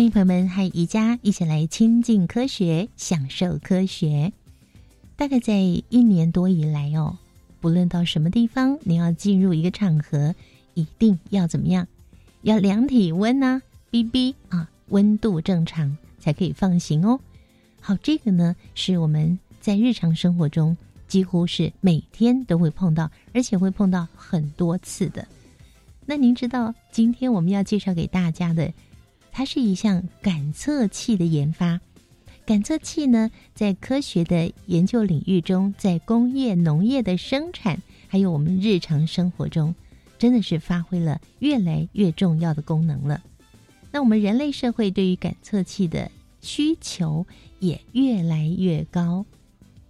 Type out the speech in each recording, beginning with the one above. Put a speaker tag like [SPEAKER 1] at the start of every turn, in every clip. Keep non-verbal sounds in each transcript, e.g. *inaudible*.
[SPEAKER 1] 欢迎朋友们和宜家一起来亲近科学，享受科学。大概在一年多以来哦，不论到什么地方，你要进入一个场合，一定要怎么样？要量体温呢？B B 啊，温度正常才可以放行哦。好，这个呢是我们在日常生活中几乎是每天都会碰到，而且会碰到很多次的。那您知道今天我们要介绍给大家的？它是一项感测器的研发。感测器呢，在科学的研究领域中，在工业、农业的生产，还有我们日常生活中，真的是发挥了越来越重要的功能了。那我们人类社会对于感测器的需求也越来越高，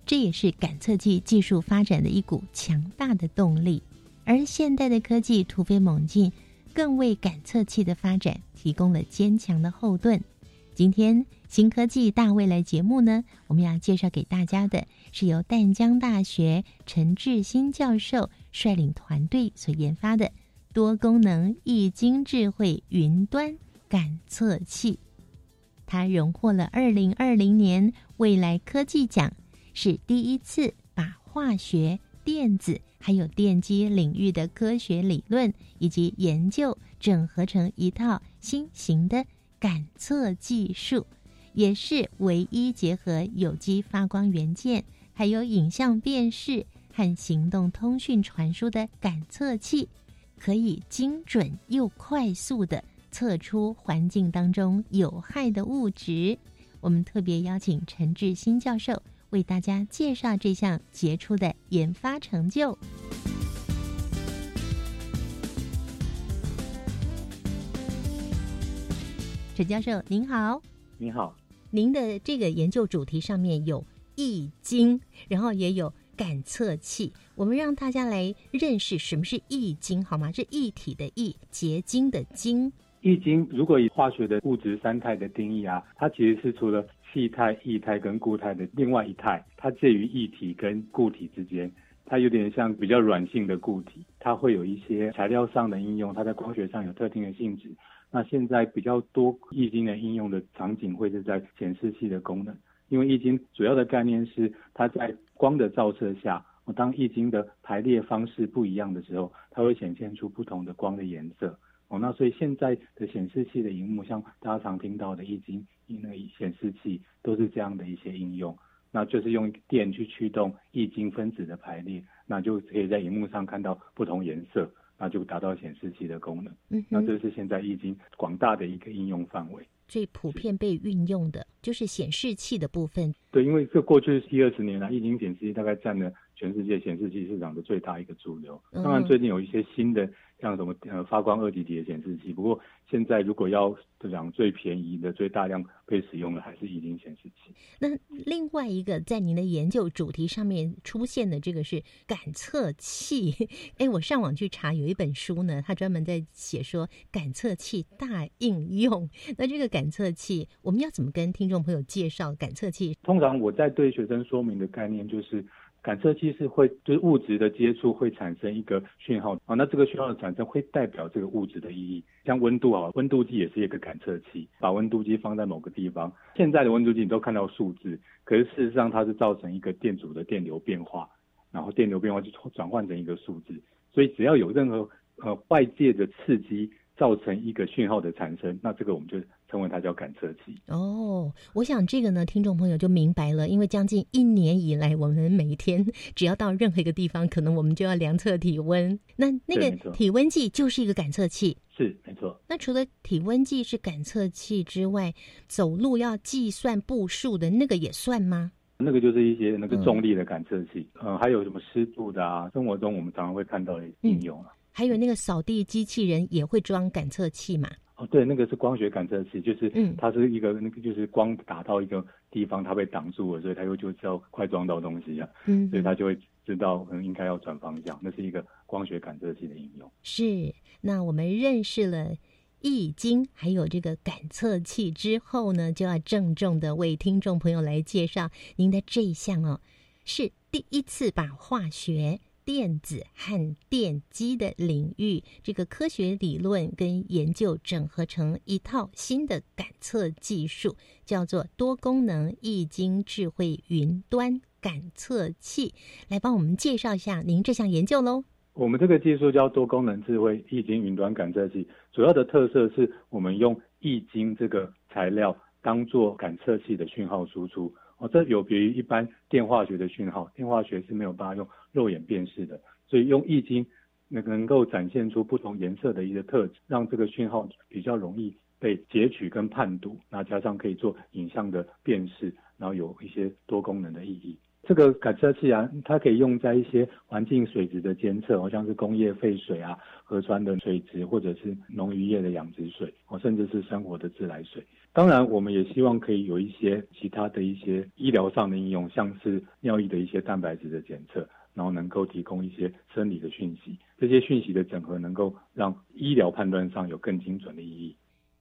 [SPEAKER 1] 这也是感测器技术发展的一股强大的动力。而现代的科技突飞猛进。更为感测器的发展提供了坚强的后盾。今天新科技大未来节目呢，我们要介绍给大家的是由淡江大学陈志新教授率领团队所研发的多功能易经智慧云端感测器。它荣获了二零二零年未来科技奖，是第一次把化学、电子。还有电机领域的科学理论以及研究整合成一套新型的感测技术，也是唯一结合有机发光元件、还有影像辨识和行动通讯传输的感测器，可以精准又快速的测出环境当中有害的物质。我们特别邀请陈志新教授。为大家介绍这项杰出的研发成就。陈教授您好，
[SPEAKER 2] 您好，
[SPEAKER 1] 您的这个研究主题上面有易经，然后也有感测器，我们让大家来认识什么是易经好吗？是一体的易，结晶的晶。
[SPEAKER 2] 易经如果以化学的物质三态的定义啊，它其实是除了气态、液态跟固态的另外一态，它介于液体跟固体之间，它有点像比较软性的固体，它会有一些材料上的应用，它在光学上有特定的性质。那现在比较多易经的应用的场景会是在显示器的功能，因为易经主要的概念是它在光的照射下，当易经的排列方式不一样的时候，它会显现出不同的光的颜色。哦，那所以现在的显示器的荧幕，像大家常听到的液晶。那个显示器都是这样的一些应用，那就是用电去驱动液晶分子的排列，那就可以在荧幕上看到不同颜色，那就达到显示器的功能。嗯，那这是现在液晶广大的一个应用范围。
[SPEAKER 1] 最普遍被运用的就是显示器的部分。
[SPEAKER 2] 对，因为这过去一二十年来，液晶显示器大概占了全世界显示器市场的最大一个主流。当然，最近有一些新的。像什么呃发光二极体的显示器，不过现在如果要讲最便宜的、最大量被使用的，还是液晶显示器。
[SPEAKER 1] 那另外一个在您的研究主题上面出现的这个是感测器。哎，我上网去查，有一本书呢，它专门在写说感测器大应用。那这个感测器，我们要怎么跟听众朋友介绍感测器？
[SPEAKER 2] 通常我在对学生说明的概念就是。感测器是会，就是物质的接触会产生一个讯号啊，那这个讯号的产生会代表这个物质的意义。像温度啊，温度计也是一个感测器，把温度计放在某个地方，现在的温度计你都看到数字，可是事实上它是造成一个电阻的电流变化，然后电流变化就转换成一个数字，所以只要有任何呃外界的刺激。造成一个讯号的产生，那这个我们就称为它叫感测器。
[SPEAKER 1] 哦，我想这个呢，听众朋友就明白了，因为将近一年以来，我们每一天只要到任何一个地方，可能我们就要量测体温。那那个体温计就是一个感测器，
[SPEAKER 2] 是没错。
[SPEAKER 1] 那除了体温计是感测器之外，走路要计算步数的那个也算吗？
[SPEAKER 2] 那个就是一些那个重力的感测器，呃，还有什么湿度的啊，生活中我们常常会看到的应用啊。
[SPEAKER 1] 还有那个扫地机器人也会装感测器嘛？
[SPEAKER 2] 哦，对，那个是光学感测器，就是
[SPEAKER 1] 嗯
[SPEAKER 2] 它是一个那个就是光打到一个地方，它被挡住了，所以它又就知道快撞到东西啊，
[SPEAKER 1] 嗯
[SPEAKER 2] 所以它就会知道可能应该要转方向，那是一个光学感测器的应用。
[SPEAKER 1] 是。那我们认识了。易经还有这个感测器之后呢，就要郑重的为听众朋友来介绍您的这一项哦，是第一次把化学、电子和电机的领域这个科学理论跟研究整合成一套新的感测技术，叫做多功能易经智慧云端感测器，来帮我们介绍一下您这项研究喽。
[SPEAKER 2] 我们这个技术叫多功能智慧易经云端感测器，主要的特色是我们用易经这个材料当做感测器的讯号输出。哦，这有别于一般电化学的讯号，电化学是没有办法用肉眼辨识的，所以用易经那能够展现出不同颜色的一些特质，让这个讯号比较容易被截取跟判读，那加上可以做影像的辨识，然后有一些多功能的意义。这个感测器啊，它可以用在一些环境水质的监测，好像是工业废水啊、河川的水质，或者是农渔业的养殖水，哦，甚至是生活的自来水。当然，我们也希望可以有一些其他的一些医疗上的应用，像是尿液的一些蛋白质的检测，然后能够提供一些生理的讯息。这些讯息的整合，能够让医疗判断上有更精准的意义。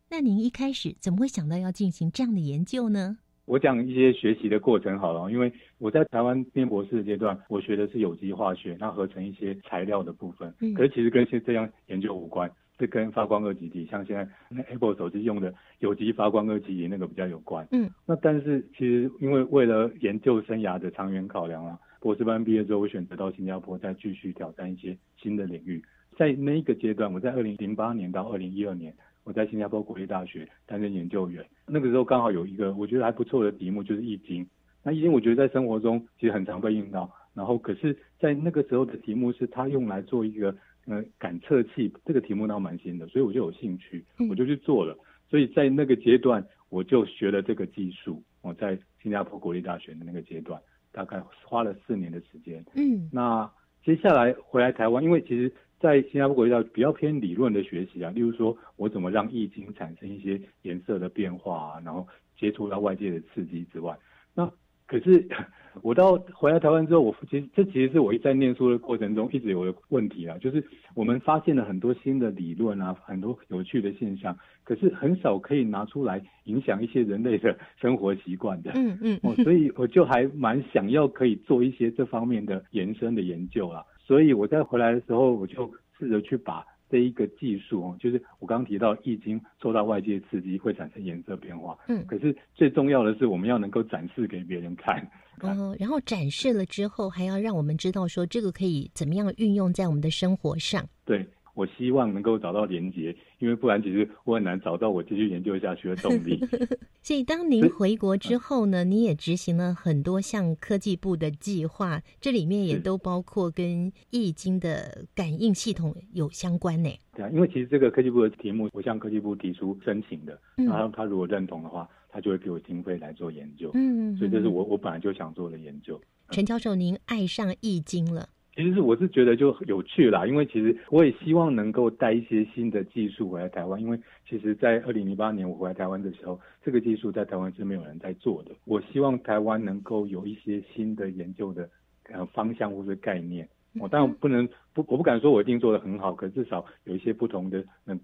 [SPEAKER 1] 那您一开始怎么会想到要进行这样的研究呢？
[SPEAKER 2] 我讲一些学习的过程好了，因为我在台湾念博士的阶段，我学的是有机化学，那合成一些材料的部分，
[SPEAKER 1] 嗯
[SPEAKER 2] 可是其实跟现这样研究无关，这跟发光二极体，像现在那 Apple 手机用的有机发光二极体那个比较有关。
[SPEAKER 1] 嗯，
[SPEAKER 2] 那但是其实因为为了研究生涯的长远考量啊，博士班毕业之后，我选择到新加坡再继续挑战一些新的领域。在那一个阶段，我在二零零八年到二零一二年，我在新加坡国立大学担任研究员。那个时候刚好有一个我觉得还不错的题目，就是易经。那易经我觉得在生活中其实很常被用到，然后可是，在那个时候的题目是它用来做一个呃感测器，这个题目倒蛮新的，所以我就有兴趣
[SPEAKER 1] 嗯，
[SPEAKER 2] 我就去做了。所以在那个阶段，我就学了这个技术。我在新加坡国立大学的那个阶段，大概花了四年的时间。
[SPEAKER 1] 嗯
[SPEAKER 2] 那接下来回来台湾，因为其实，在新加坡国际大学比较偏理论的学习啊，例如说我怎么让易经产生一些颜色的变化啊，然后接触到外界的刺激之外，可是 *laughs* 我到回来台湾之后，我其实这其实是我在念书的过程中一直有的问题啊，就是我们发现了很多新的理论啊，很多有趣的现象，可是很少可以拿出来影响一些人类的生活习惯的。
[SPEAKER 1] 嗯嗯
[SPEAKER 2] 哦，所以我就还蛮想要可以做一些这方面的延伸的研究啦。所以我在回来的时候，我就试着去把这一个技术哦，就是我刚刚提到易经受到外界刺激会产生颜色变化，
[SPEAKER 1] 嗯
[SPEAKER 2] 可是最重要的是我们要能够展示给别人看。
[SPEAKER 1] 哦，然后展示了之后，还要让我们知道说这个可以怎么样运用在我们的生活上。
[SPEAKER 2] 对我希望能够找到连结，因为不然其实我很难找到我继续研究下去的动力。*laughs*
[SPEAKER 1] 所以，当您回国之后呢，你也执行了很多项科技部的计划，这里面也都包括跟易经的感应系统有相关呢。
[SPEAKER 2] 对啊，因为其实这个科技部的题目，我向科技部提出申请的，
[SPEAKER 1] 嗯
[SPEAKER 2] 然后他如果认同的话，他就会给我经费来做研究。
[SPEAKER 1] 嗯，
[SPEAKER 2] 所以这是我我本来就想做的研究。
[SPEAKER 1] 陈教授，您爱上易经了。
[SPEAKER 2] 其实是我是觉得就有趣啦，因为其实我也希望能够带一些新的技术回来台湾，因为其实，在二零零八年我回来台湾的时候，这个技术在台湾是没有人在做的。我希望台湾能够有一些新的研究的呃方向或是概念。我当然不能不，我不敢说我一定做得很好，可至少有一些不同的嗯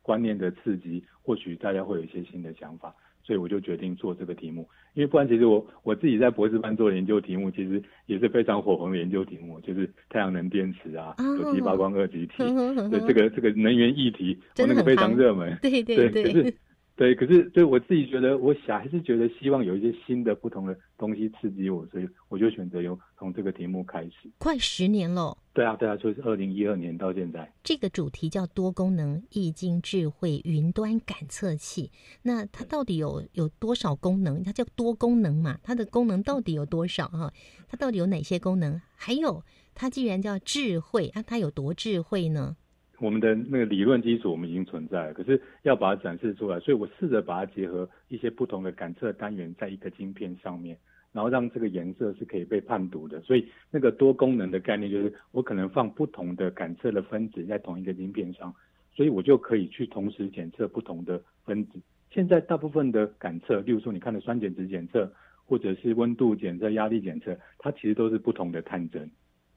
[SPEAKER 2] 观念的刺激，或许大家会有一些新的想法。所以我就决定做这个题目，因为不然其实我我自己在博士班做的研究题目，其实也是非常火红的研究题目，就是太阳能电池啊、
[SPEAKER 1] 哦
[SPEAKER 2] 有机发光二极体，
[SPEAKER 1] 对
[SPEAKER 2] 对这个这个能源议题，我
[SPEAKER 1] 真的很
[SPEAKER 2] 那个非常热门。
[SPEAKER 1] 对 *laughs*
[SPEAKER 2] 对，
[SPEAKER 1] 对。
[SPEAKER 2] 可是对，可是对我自己觉得，我想还是觉得希望有一些新的、不同的东西刺激我，所以我就选择由从这个题目开始。
[SPEAKER 1] 快十年喽。
[SPEAKER 2] 对啊，对啊，就是二零一二年到现在。
[SPEAKER 1] 这个主题叫多功能易经智慧云端感测器。那它到底有有多少功能？它叫多功能嘛？它的功能到底有多少哈？它到底有哪些功能？还有，它既然叫智慧啊，它有多智慧呢？
[SPEAKER 2] 我们的那个理论基础我们已经存在了，可是要把它展示出来，所以我试着把它结合一些不同的感测单元在一个晶片上面，然后让这个颜色是可以被判读的。所以那个多功能的概念就是我可能放不同的感测的分子在同一个晶片上，所以我就可以去同时检测不同的分子。现在大部分的感测，例如说你看的酸碱值检测，或者是温度检测、压力检测，它其实都是不同的探针。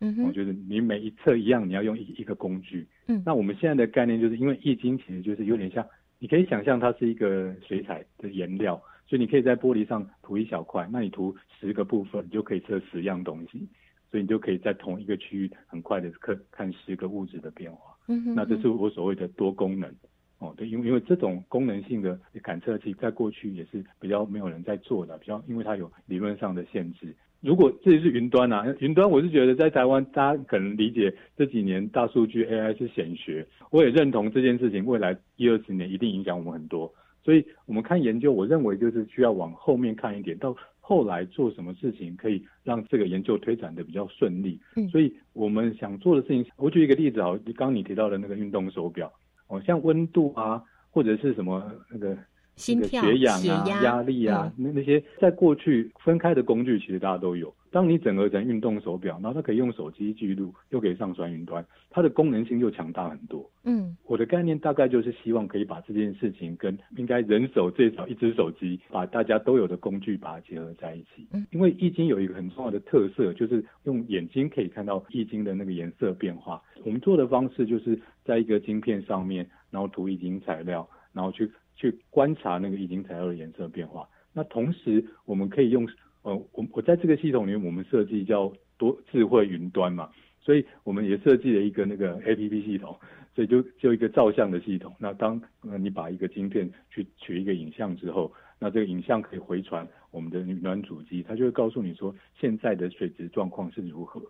[SPEAKER 1] 嗯，
[SPEAKER 2] 我觉得你每一侧一样，你要用一一个工具。
[SPEAKER 1] 嗯
[SPEAKER 2] 那我们现在的概念就是因为易经其实就是有点像，你可以想象它是一个水彩的颜料，所以你可以在玻璃上涂一小块，那你涂十个部分，你就可以测十样东西，所以你就可以在同一个区域很快的看看十个物质的变化。
[SPEAKER 1] 嗯哼，
[SPEAKER 2] 那这是我所谓的多功能。哦，对，因为因为这种功能性的感测器在过去也是比较没有人在做的，比较因为它有理论上的限制。如果这是云端啊，云端我是觉得在台湾大家可能理解这几年大数据 AI 是显学，我也认同这件事情，未来一二十年一定影响我们很多。所以我们看研究，我认为就是需要往后面看一点，到后来做什么事情可以让这个研究推展的比较顺利。
[SPEAKER 1] 嗯
[SPEAKER 2] 所以我们想做的事情，我举一个例子啊，刚刚你提到的那个运动手表，哦，像温度啊，或者是什么那个
[SPEAKER 1] 心跳、
[SPEAKER 2] 血氧啊、
[SPEAKER 1] 压、
[SPEAKER 2] 压力啊，那那些在过去分开的工具，其实大家都有。当你整合成运动手表，然后它可以用手机记录，又可以上传云端，它的功能性又强大很多。
[SPEAKER 1] 嗯
[SPEAKER 2] 我的概念大概就是希望可以把这件事情跟应该人手最少一只手机，把大家都有的工具把它结合在一起。
[SPEAKER 1] 嗯，
[SPEAKER 2] 因为易经有一个很重要的特色，就是用眼睛可以看到易经的那个颜色变化。我们做的方式就是在一个晶片上面，然后涂易经材料，然后去去观察那个已经材料的颜色变化。那同时我们可以用呃，我我在这个系统里面，我们设计叫多智慧云端嘛，所以我们也设计了一个那个 A P P 系统，所以就就一个照相的系统。那当呃你把一个晶片去取一个影像之后，那这个影像可以回传我们的云端主机，它就会告诉你说现在的水质状况是如何。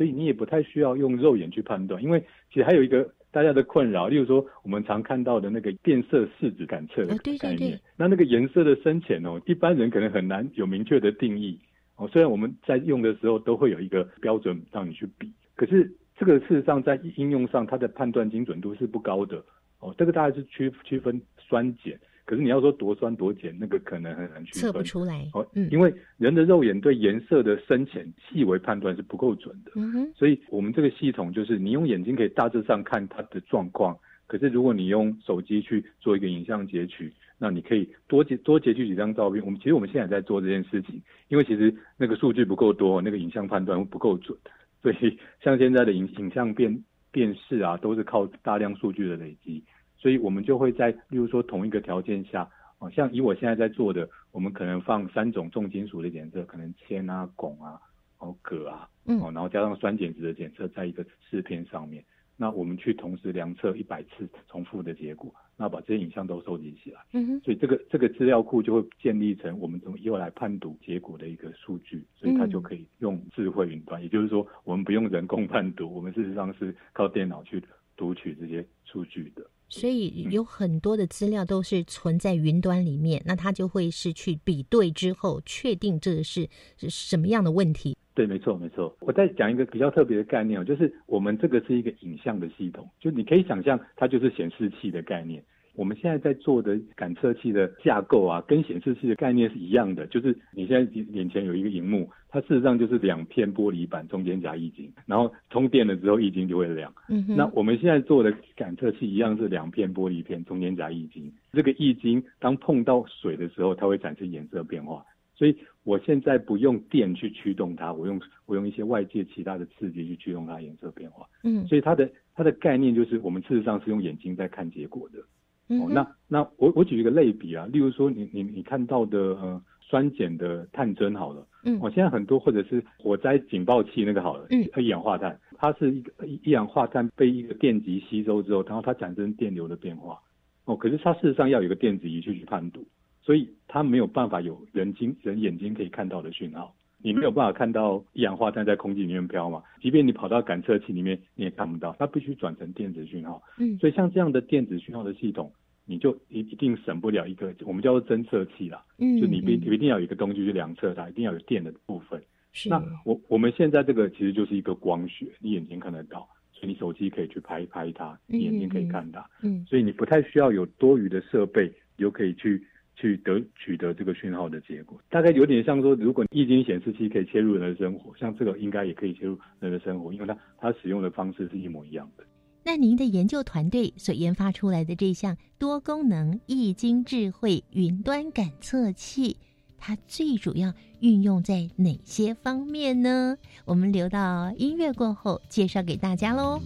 [SPEAKER 2] 所以你也不太需要用肉眼去判断，因为其实还有一个大家的困扰，例如说我们常看到的那个变色试纸感测的概念，
[SPEAKER 1] 对
[SPEAKER 2] 那那个颜色的深浅哦，一般人可能很难有明确的定义哦。虽然我们在用的时候都会有一个标准让你去比，可是这个事实上在应用上它的判断精准度是不高的哦。这个大概是区区分酸碱，可是你要说多酸多碱，那个可能很难区分。
[SPEAKER 1] 测不出来。
[SPEAKER 2] 哦，
[SPEAKER 1] 嗯
[SPEAKER 2] 因为人的肉眼对颜色的深浅细微判断是不够准的。
[SPEAKER 1] 嗯哼，
[SPEAKER 2] 所以我们这个系统就是你用眼睛可以大致上看它的状况，可是如果你用手机去做一个影像截取，那你可以多截多截取几张照片。我们其实我们现在也在做这件事情，因为其实那个数据不够多，那个影像判断不够准，所以像现在的影影像辨辨识啊，都是靠大量数据的累积，所以我们就会在例如说同一个条件下。哦，像以我现在在做的，我们可能放三种重金属的检测，可能铅啊、汞啊、哦铬啊，
[SPEAKER 1] 嗯
[SPEAKER 2] 哦，然后加上酸碱值的检测在一个试片上面，那我们去同时量测一百次重复的结果，那把这些影像都收集起来，
[SPEAKER 1] 嗯哼，
[SPEAKER 2] 所以这个这个资料库就会建立成我们从以后来判读结果的一个数据，所以它就可以用智慧云端，也就是说我们不用人工判读，我们事实上是靠电脑去读取这些数据的。
[SPEAKER 1] 所以有很多的资料都是存在云端里面，那它就会是去比对之后确定这个是是什么样的问题。
[SPEAKER 2] 对，没错，没错。我再讲一个比较特别的概念哦，就是我们这个是一个影像的系统，就你可以想象它就是显示器的概念。我们现在在做的感测器的架构啊，跟显示器的概念是一样的，就是你现在眼前有一个荧幕，它事实上就是两片玻璃板中间夹液晶，然后充电了之后液晶就会亮。
[SPEAKER 1] 嗯哼，
[SPEAKER 2] 那我们现在做的感测器一样是两片玻璃片中间夹液晶，这个液晶当碰到水的时候，它会产生颜色变化。所以我现在不用电去驱动它，我用我用一些外界其他的刺激去驱动它颜色变化。
[SPEAKER 1] 嗯
[SPEAKER 2] 所以它的它的概念就是我们事实上是用眼睛在看结果的。哦，那那我我举一个类比啊，例如说你你你看到的呃酸碱的探针好了，
[SPEAKER 1] 嗯
[SPEAKER 2] 哦，现在很多或者是火灾警报器那个好了，
[SPEAKER 1] 嗯
[SPEAKER 2] 一氧化碳，它是一个一一氧化碳被一个电极吸收之后，然后它产生电流的变化，哦，可是它事实上要有一个电子仪器去判读，所以它没有办法有人睛人眼睛可以看到的讯号。你没有办法看到一氧化碳在空气里面飘嘛？即便你跑到感测器里面，你也看不到，它必须转成电子讯号。
[SPEAKER 1] 嗯
[SPEAKER 2] 所以像这样的电子讯号的系统，你就一一定省不了一个我们叫做侦测器啦，
[SPEAKER 1] 嗯，
[SPEAKER 2] 就你必
[SPEAKER 1] 嗯
[SPEAKER 2] 你一定要有一个东西去量测它，一定要有电的部分。
[SPEAKER 1] 是
[SPEAKER 2] 那我我们现在这个其实就是一个光学，你眼睛看得到，所以你手机可以去拍一拍它，你眼睛可以看它，
[SPEAKER 1] 嗯
[SPEAKER 2] 所以你不太需要有多余的设备，你就可以去去得取得这个讯号的结果。大概有点像说，如果液晶显示器可以切入人的生活，像这个应该也可以切入人的生活，因为它它使用的方式是一模一样的。
[SPEAKER 1] 那您的研究团队所研发出来的这项多功能易经智慧云端感测器，它最主要运用在哪些方面呢？我们留到音乐过后介绍给大家喽。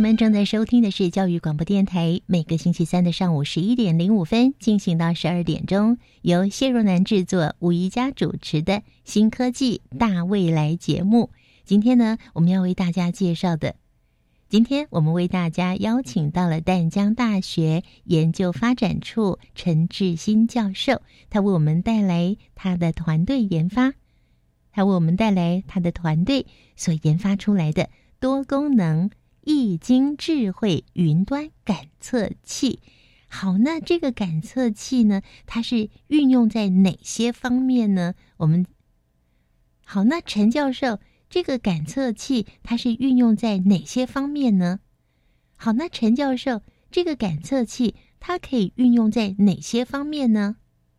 [SPEAKER 1] 友们正在收听的是教育广播电台，每个星期三的上午十一点零五分进行到十二点钟，由谢若楠制作、吴怡佳主持的新科技大未来节目。今天呢，我们要为大家介绍的，今天我们为大家邀请到了淡江大学研究发展处陈志新教授，他为我们带来他的团队研发，他为我们带来他的团队所研发出来的多功能。易经智慧云端感测器，好，那这个感测器呢，它是运用在哪些方面呢？我们好，那陈教授，这个感测器它是运用在哪些方面呢？好，那陈教授，这个感测器它可以运用在哪些方面呢？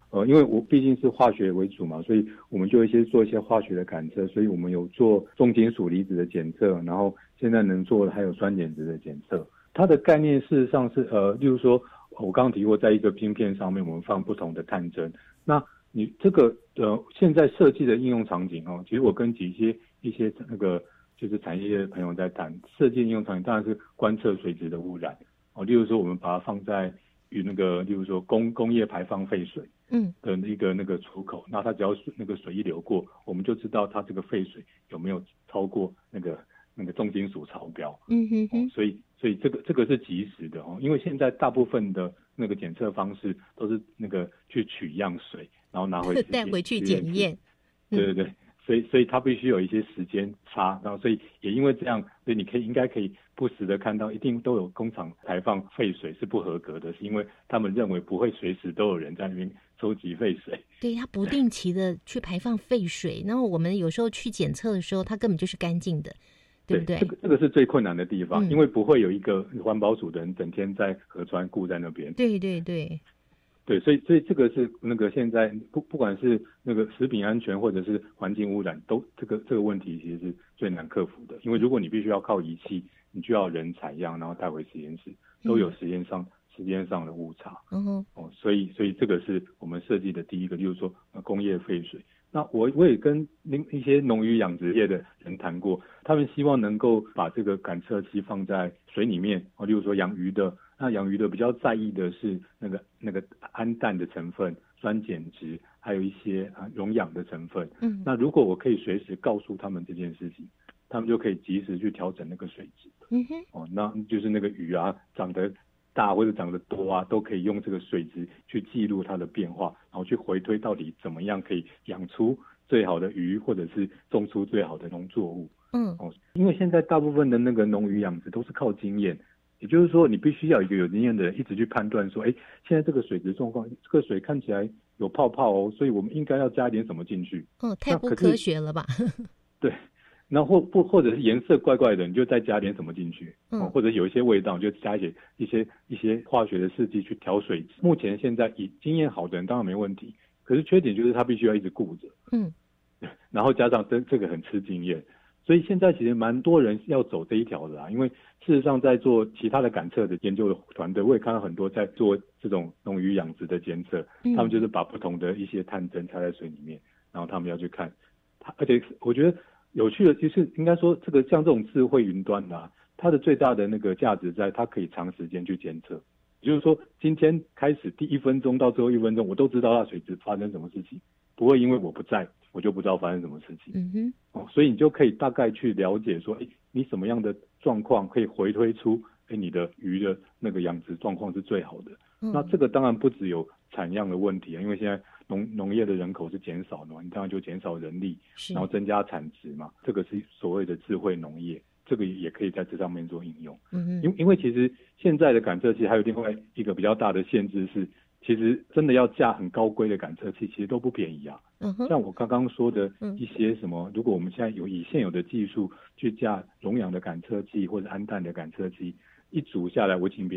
[SPEAKER 2] 呃，因为我毕竟是化学为主嘛，所以我们就一些做一些化学的感测，所以我们有做重金属离子的检测，然后现在能做的还有酸碱值的检测。它的概念事实上是呃，例如说我刚刚提过，在一个晶片上面我们放不同的探针，那你这个呃现在设计的应用场景哦，其实我跟几些一些那个就是产业的朋友在谈，设计应用场景当然是观测水质的污染哦，例如说我们把它放在与那个例如说工工业排放废水。
[SPEAKER 1] 嗯
[SPEAKER 2] 的那个那个出口，那它只要水那个水一流过，我们就知道它这个废水有没有超过那个那个重金属超标。
[SPEAKER 1] 嗯哼哼，
[SPEAKER 2] 所以所以这个这个是及时的哦，因为现在大部分的那个检测方式都是那个去取样水，然后拿回
[SPEAKER 1] 带回去检验。
[SPEAKER 2] 对对对。所以，所以它必须有一些时间差，然后，所以也因为这样，所以你可以应该可以不时的看到，一定都有工厂排放废水是不合格的，是因为他们认为不会随时都有人在那边收集废水。
[SPEAKER 1] 对，它不定期的去排放废水，然后我们有时候去检测的时候，它根本就是干净的，对不对？
[SPEAKER 2] 这个这个是最困难的地方，因为不会有一个环保署的人整天在河川顾在那边。
[SPEAKER 1] 对对对。
[SPEAKER 2] 对，所以所以这个是那个现在不不管是那个食品安全或者是环境污染，都这个这个问题其实是最难克服的。因为如果你必须要靠仪器，你就要人采样，然后带回实验室，都有时间上时间上的误差。
[SPEAKER 1] 嗯哼。
[SPEAKER 2] 哦，所以所以这个是我们设计的第一个，就是说工业废水。那我我也跟另一些农渔养殖业的人谈过，他们希望能够把这个感测器放在水里面，哦，例如说养鱼的。那养鱼的比较在意的是那个那个氨氮的成分、酸碱值，还有一些啊溶氧的成分。
[SPEAKER 1] 嗯，
[SPEAKER 2] 那如果我可以随时告诉他们这件事情，他们就可以及时去调整那个水质。
[SPEAKER 1] 嗯哼，
[SPEAKER 2] 哦，那就是那个鱼啊长得大或者长得多啊，都可以用这个水质去记录它的变化，然后去回推到底怎么样可以养出最好的鱼，或者是种出最好的农作物。
[SPEAKER 1] 嗯
[SPEAKER 2] 哦，因为现在大部分的那个农渔养殖都是靠经验，也就是说，你必须要一个有经验的人一直去判断说，哎，现在这个水质状况，这个水看起来有泡泡哦，所以我们应该要加一点什么进去。
[SPEAKER 1] 哦，太不科学了吧？*laughs*
[SPEAKER 2] 对，然后或不或者是颜色怪怪的，你就再加点什么进去，
[SPEAKER 1] 嗯。
[SPEAKER 2] 哦，或者有一些味道，你就加一些一些一些化学的试剂去调水。质。目前现在以经验好的人当然没问题，可是缺点就是他必须要一直顾着，
[SPEAKER 1] 嗯。*laughs*
[SPEAKER 2] 然后加上这这个很吃经验，所以现在其实蛮多人要走这一条的啊，因为事实上在做其他的感测的研究的团队，我也看到很多在做这种农渔养殖的监测，
[SPEAKER 1] 嗯。
[SPEAKER 2] 他们就是把不同的一些探针插在水里面，然后他们要去看，他而且我觉得有趣的就是应该说这个像这种智慧云端的、啊，它的最大的那个价值在它可以长时间去监测，也就是说今天开始第一分钟到最后一分钟，我都知道它水质发生什么事情，不会因为我不在，我就不知道发生什么事情。
[SPEAKER 1] 嗯哼
[SPEAKER 2] 哦，所以你就可以大概去了解说，哎，你什么样的状况可以回推出，哎，你的鱼的那个养殖状况是最好的。
[SPEAKER 1] 嗯
[SPEAKER 2] 那这个当然不只有产量的问题啊，因为现在农农业的人口是减少的嘛，你当然就减少人力，然后增加产值嘛，这个是所谓的智慧农业，这个也可以在这上面做应用。
[SPEAKER 1] 嗯哼
[SPEAKER 2] 因因为其实现在的感测器还有另外一个比较大的限制是，其实真的要架很高规的感测器，其实都不便宜啊。
[SPEAKER 1] 嗯哼
[SPEAKER 2] 像我刚刚说的
[SPEAKER 1] 嗯
[SPEAKER 2] 一些什么，如果我们现在有以现有的技术去架溶氧的感测器或者氨氮的感测器，一组下来我已经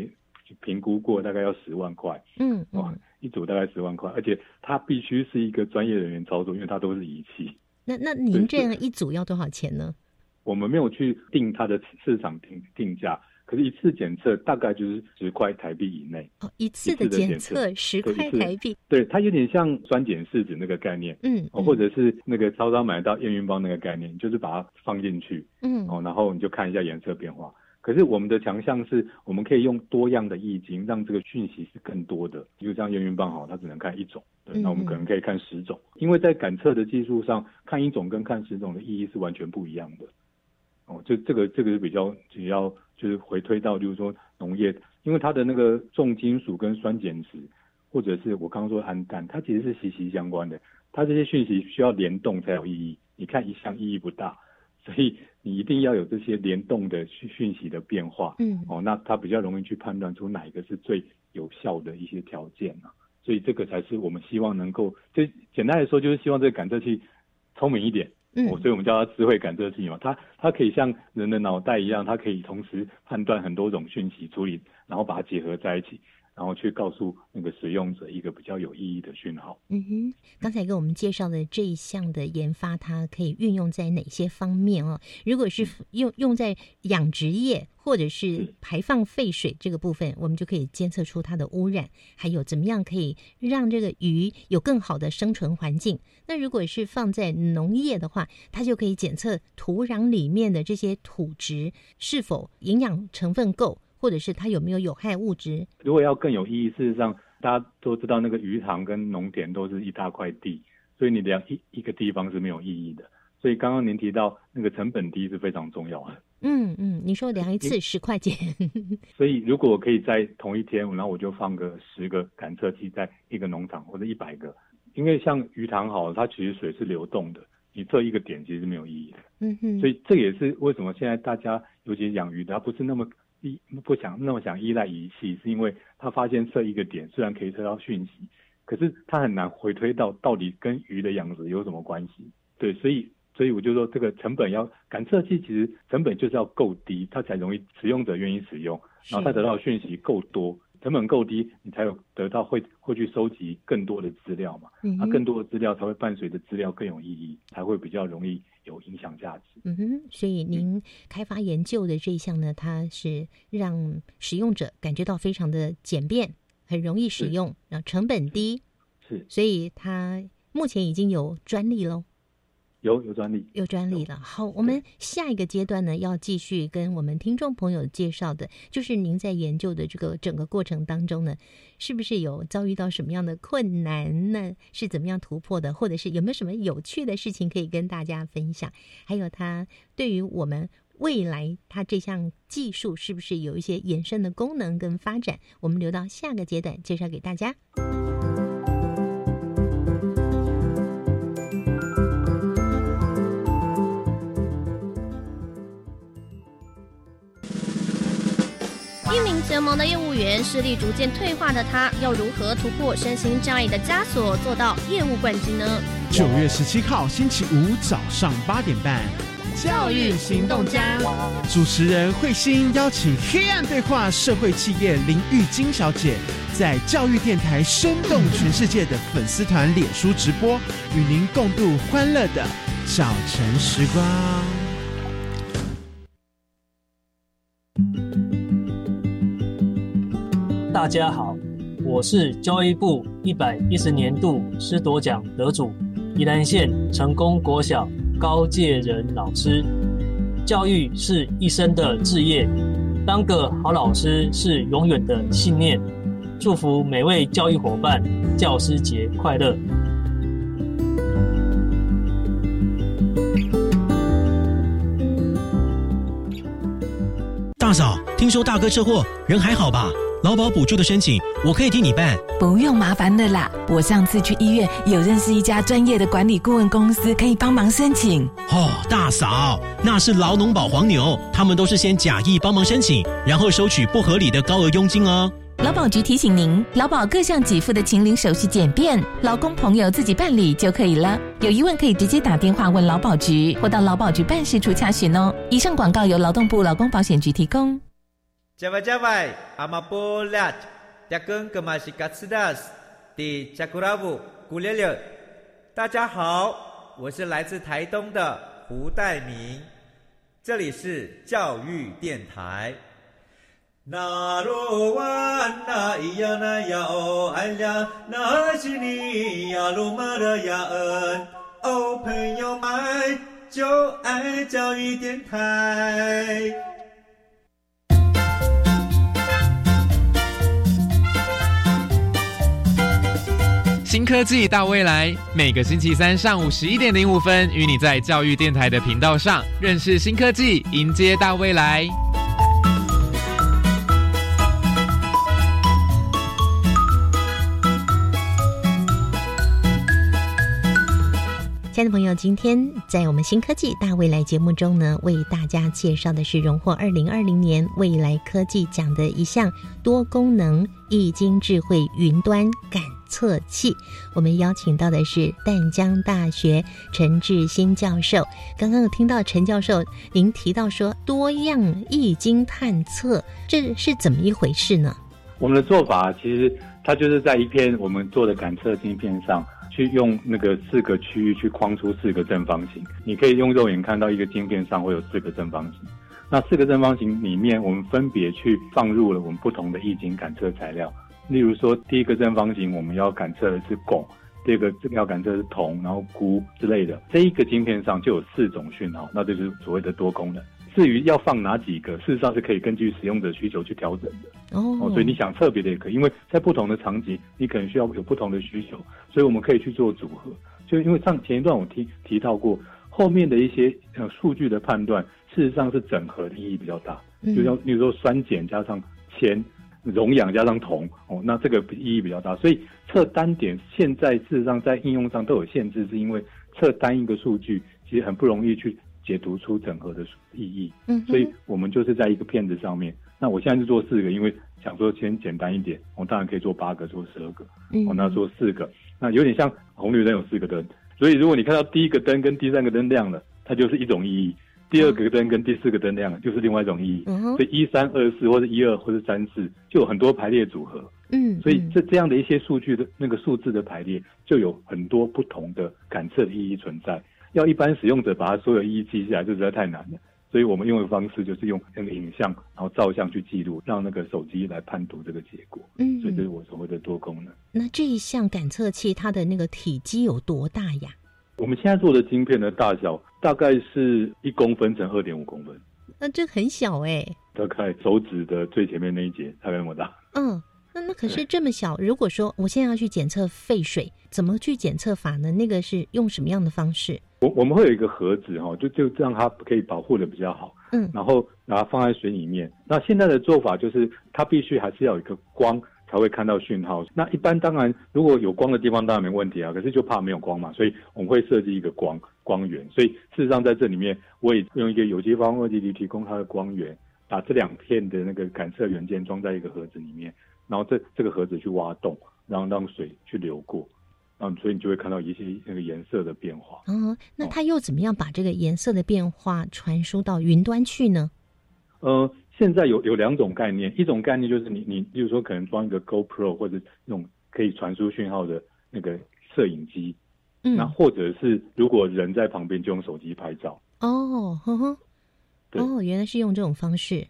[SPEAKER 2] 评评估过，大概要十万块
[SPEAKER 1] 嗯
[SPEAKER 2] 哇
[SPEAKER 1] 嗯，，
[SPEAKER 2] 一组大概十万块，而且它必须是一个专业人员操作，因为它都是仪器。
[SPEAKER 1] 那那您这样一组要多少钱呢？
[SPEAKER 2] 我们没有去定它的市场定定价，可是一次检测大概就是十块台币以内。
[SPEAKER 1] 哦，一次的检
[SPEAKER 2] 测
[SPEAKER 1] 测十块台币，
[SPEAKER 2] 对，它有点像酸碱试纸那个概念。
[SPEAKER 1] 嗯，
[SPEAKER 2] 哦，或者是那个超商买到验孕棒那个概念，就是把它放进去，
[SPEAKER 1] 嗯
[SPEAKER 2] 哦，然后你就看一下颜色变化。可是我们的强项是，我们可以用多样的易经，让这个讯息是更多的。就像验孕棒好，它只能看一种，对，那我们可能可以看十种，因为在感测的技术上，看一种跟看十种的意义是完全不一样的。哦，就这个这个是比较只要就是回推到，就是说农业，因为它的那个重金属跟酸碱值，或者是我刚刚说的氨氮，它其实是息息相关的。它这些讯息需要联动才有意义，你看一项意义不大，所以你一定要有这些联动的讯讯息的变化。
[SPEAKER 1] 嗯
[SPEAKER 2] 哦，那它比较容易去判断出哪一个是最有效的一些条件啊。所以这个才是我们希望能够，就简单来说，就是希望这个感测器聪明一点。
[SPEAKER 1] 嗯
[SPEAKER 2] 哦，所以我们叫它智慧感测器嘛，它它可以像人的脑袋一样，它可以同时判断很多种讯息处理，然后把它结合在一起，然后去告诉那个使用者一个比较有意义的讯号。
[SPEAKER 1] 嗯哼，刚才给我们介绍的这一项的研发，它可以运用在哪些方面哦？如果是用用在养殖业或者是排放废水这个部分，我们就可以监测出它的污染，还有怎么样可以让这个鱼有更好的生存环境。那如果是放在农业的话，它就可以检测土壤里面的这些土质是否营养成分够，或者是它有没有有害物质。
[SPEAKER 2] 如果要更有意义，事实上大家都知道，那个鱼塘跟农田都是一大块地，所以你量一一个地方是没有意义的。所以刚刚您提到那个成本低是非常重要的。
[SPEAKER 1] 嗯嗯，你说量一次十块钱，*laughs*
[SPEAKER 2] 所以如果我可以在同一天，然后我就放个十个感测器在一个农场或者一百个，因为像鱼塘好，它其实水是流动的，你测一个点其实是没有意义的。
[SPEAKER 1] 嗯哼，
[SPEAKER 2] 所以这也是为什么现在大家，尤其是养鱼的，它不是那么依不想那么想依赖仪器，是因为他发现这一个点虽然可以测到讯息，可是他很难回推到到底跟鱼的养殖有什么关系。对，所以所以我就说这个成本要感测器其实成本就是要够低，它才容易使用者愿意使用，然后他得到的讯息够多。成本够低，你才有得到会会去收集更多的资料嘛？
[SPEAKER 1] 嗯哼
[SPEAKER 2] 那更多的资料才会伴随着资料更有意义，才会比较容易有影响价值。
[SPEAKER 1] 嗯哼，所以您开发研究的这一项呢，它是让使用者感觉到非常的简便，很容易使用，然后成本低，
[SPEAKER 2] 是
[SPEAKER 1] 所以它目前已经有专利喽。
[SPEAKER 2] 有有专利。
[SPEAKER 1] 有专利了。好，我们下一个阶段呢，要继续跟我们听众朋友介绍的，就是您在研究的这个整个过程当中呢，是不是有遭遇到什么样的困难呢？是怎么样突破的？或者是有没有什么有趣的事情可以跟大家分享？还有它对于我们。未来，它这项技术是不是有一些延伸的功能跟发展？我们留到下个阶段介绍给大家。
[SPEAKER 3] 一名结盟的业务员，视力逐渐退化的他，要如何突破身心障碍的枷锁，做到业务冠军呢？
[SPEAKER 4] 九月十七号星期五早上八点半，
[SPEAKER 3] 教育行动家
[SPEAKER 4] 主持人慧心邀请黑暗对话社会企业林玉金小姐，在教育电台生动全世界的粉丝团脸书直播，与您共度欢乐的早晨时光。
[SPEAKER 5] 大家好，我是教育部一百一十年度师铎奖得主，宜兰县成功国小高介仁老师。教育是一生的志业，当个好老师是永远的信念。祝福每位教育伙伴，教师节快乐！
[SPEAKER 6] 大嫂，听说大哥车祸，人还好吧？劳保补助的申请，我可以替你办。
[SPEAKER 7] 不用麻烦的啦，我上次去医院有认识一家专业的管理顾问公司，可以帮忙申请。
[SPEAKER 6] 哦，大嫂，那是劳农保黄牛，他们都是先假意帮忙申请，然后收取不合理的高额佣金哦。
[SPEAKER 7] 劳保局提醒您，劳保各项给付的请领手续简便，劳工朋友自己办理就可以了。有疑问可以直接打电话问劳保局，或到劳保局办事处查询哦。以上广告由劳动部劳工保险局提供。
[SPEAKER 8] 加外加外，阿玛波拉，扎根格玛西卡斯达斯，迪加古拉布古列列。大家好，我是来自台东的胡代明，这里是教育电台。那罗哇那咿呀那呀哦哎呀，那是你呀鲁玛的呀恩哦，朋友们就爱教育电台。
[SPEAKER 9] 新科技大未来，每个星期三上午十一点零五分，与你在教育电台的频道上认识新科技，迎接大未来。
[SPEAKER 1] 亲爱的朋友，今天在我们新科技大未来节目中呢，为大家介绍的是荣获二零二零年未来科技奖的一项多功能易经智慧云端感测器。我们邀请到的是淡江大学陈志新教授。刚刚有听到陈教授您提到说多样易经探测，这是怎么一回事呢？
[SPEAKER 2] 我们的做法其实它就是在一片我们做的感测晶片上。去用那个四个区域去框出四个正方形，你可以用肉眼看到一个镜片上会有四个正方形。那四个正方形里面，我们分别去放入了我们不同的易经感测材料。例如说，第一个正方形我们要感测的是汞，第二个要感测的是铜，然后钴之类的。这一个晶片上就有四种讯号，那这就是所谓的多功能。至于要放哪几个，事实上是可以根据使用者需求去调整的哦。所以你想特别的也可以，因为在不同的场景，你可能需要有不同的需求，所以我们可以去做组合。就因为上前一段我提提到过，后面的一些呃数据的判断，事实上是整合的意义比较大。就像比如说酸碱加上铅，溶氧加上铜哦，那这个意义比较大。所以测单点现在事实上在应用上都有限制，是因为测单一个数据其实很不容易去。解读出整合的意义，嗯，所以我们就是在一个片子上面。那我现在是做四个，因为想说先简单一点，我当然可以做八个，做十二个，嗯，我那做四个，那有点像红绿灯有四个灯，所以如果你看到第一个灯跟第三个灯亮了，它就是一种意义；第二个灯跟第四个灯亮了，就是另外一种意义。所以一三二四或者一二或者三四就有很多排列组合，嗯，所以这这样的一些数据的那个数字的排列，就有很多不同的感测的意义存在。要一般使用者把它所有意义记下来，就实在太难了。所以我们用的方式就是用那个影像，然后照相去记录，让那个手机来判读这个结果。嗯，所以这是我所谓的多功能。
[SPEAKER 1] 那这一项感测器它的那个体积有多大呀？
[SPEAKER 2] 我们现在做的晶片的大小大概是一公分乘二点五公分。
[SPEAKER 1] 那这很小哎。
[SPEAKER 2] 大概手指的最前面那一节大概那么大。
[SPEAKER 1] 嗯。那那可是这么小，如果说我现在要去检测废水，怎么去检测法呢？那个是用什么样的方式？
[SPEAKER 2] 我我们会有一个盒子哈，就就让它可以保护的比较好。嗯，然后把它放在水里面。那现在的做法就是，它必须还是要有一个光才会看到讯号。那一般当然如果有光的地方当然没问题啊，可是就怕没有光嘛，所以我们会设计一个光光源。所以事实上在这里面，我也用一个有机方二基体提供它的光源。把这两片的那个感测元件装在一个盒子里面，然后这这个盒子去挖洞，然后让水去流过，然后所以你就会看到一些那个颜色的变化。
[SPEAKER 1] 哦，那它又怎么样把这个颜色的变化传输到云端去呢？
[SPEAKER 2] 呃，现在有有两种概念，一种概念就是你你，比如说可能装一个 GoPro 或者那种可以传输讯号的那个摄影机，
[SPEAKER 1] 嗯，
[SPEAKER 2] 那或者是如果人在旁边就用手机拍照。
[SPEAKER 1] 哦，呵呵，哦，原来是用这种方式。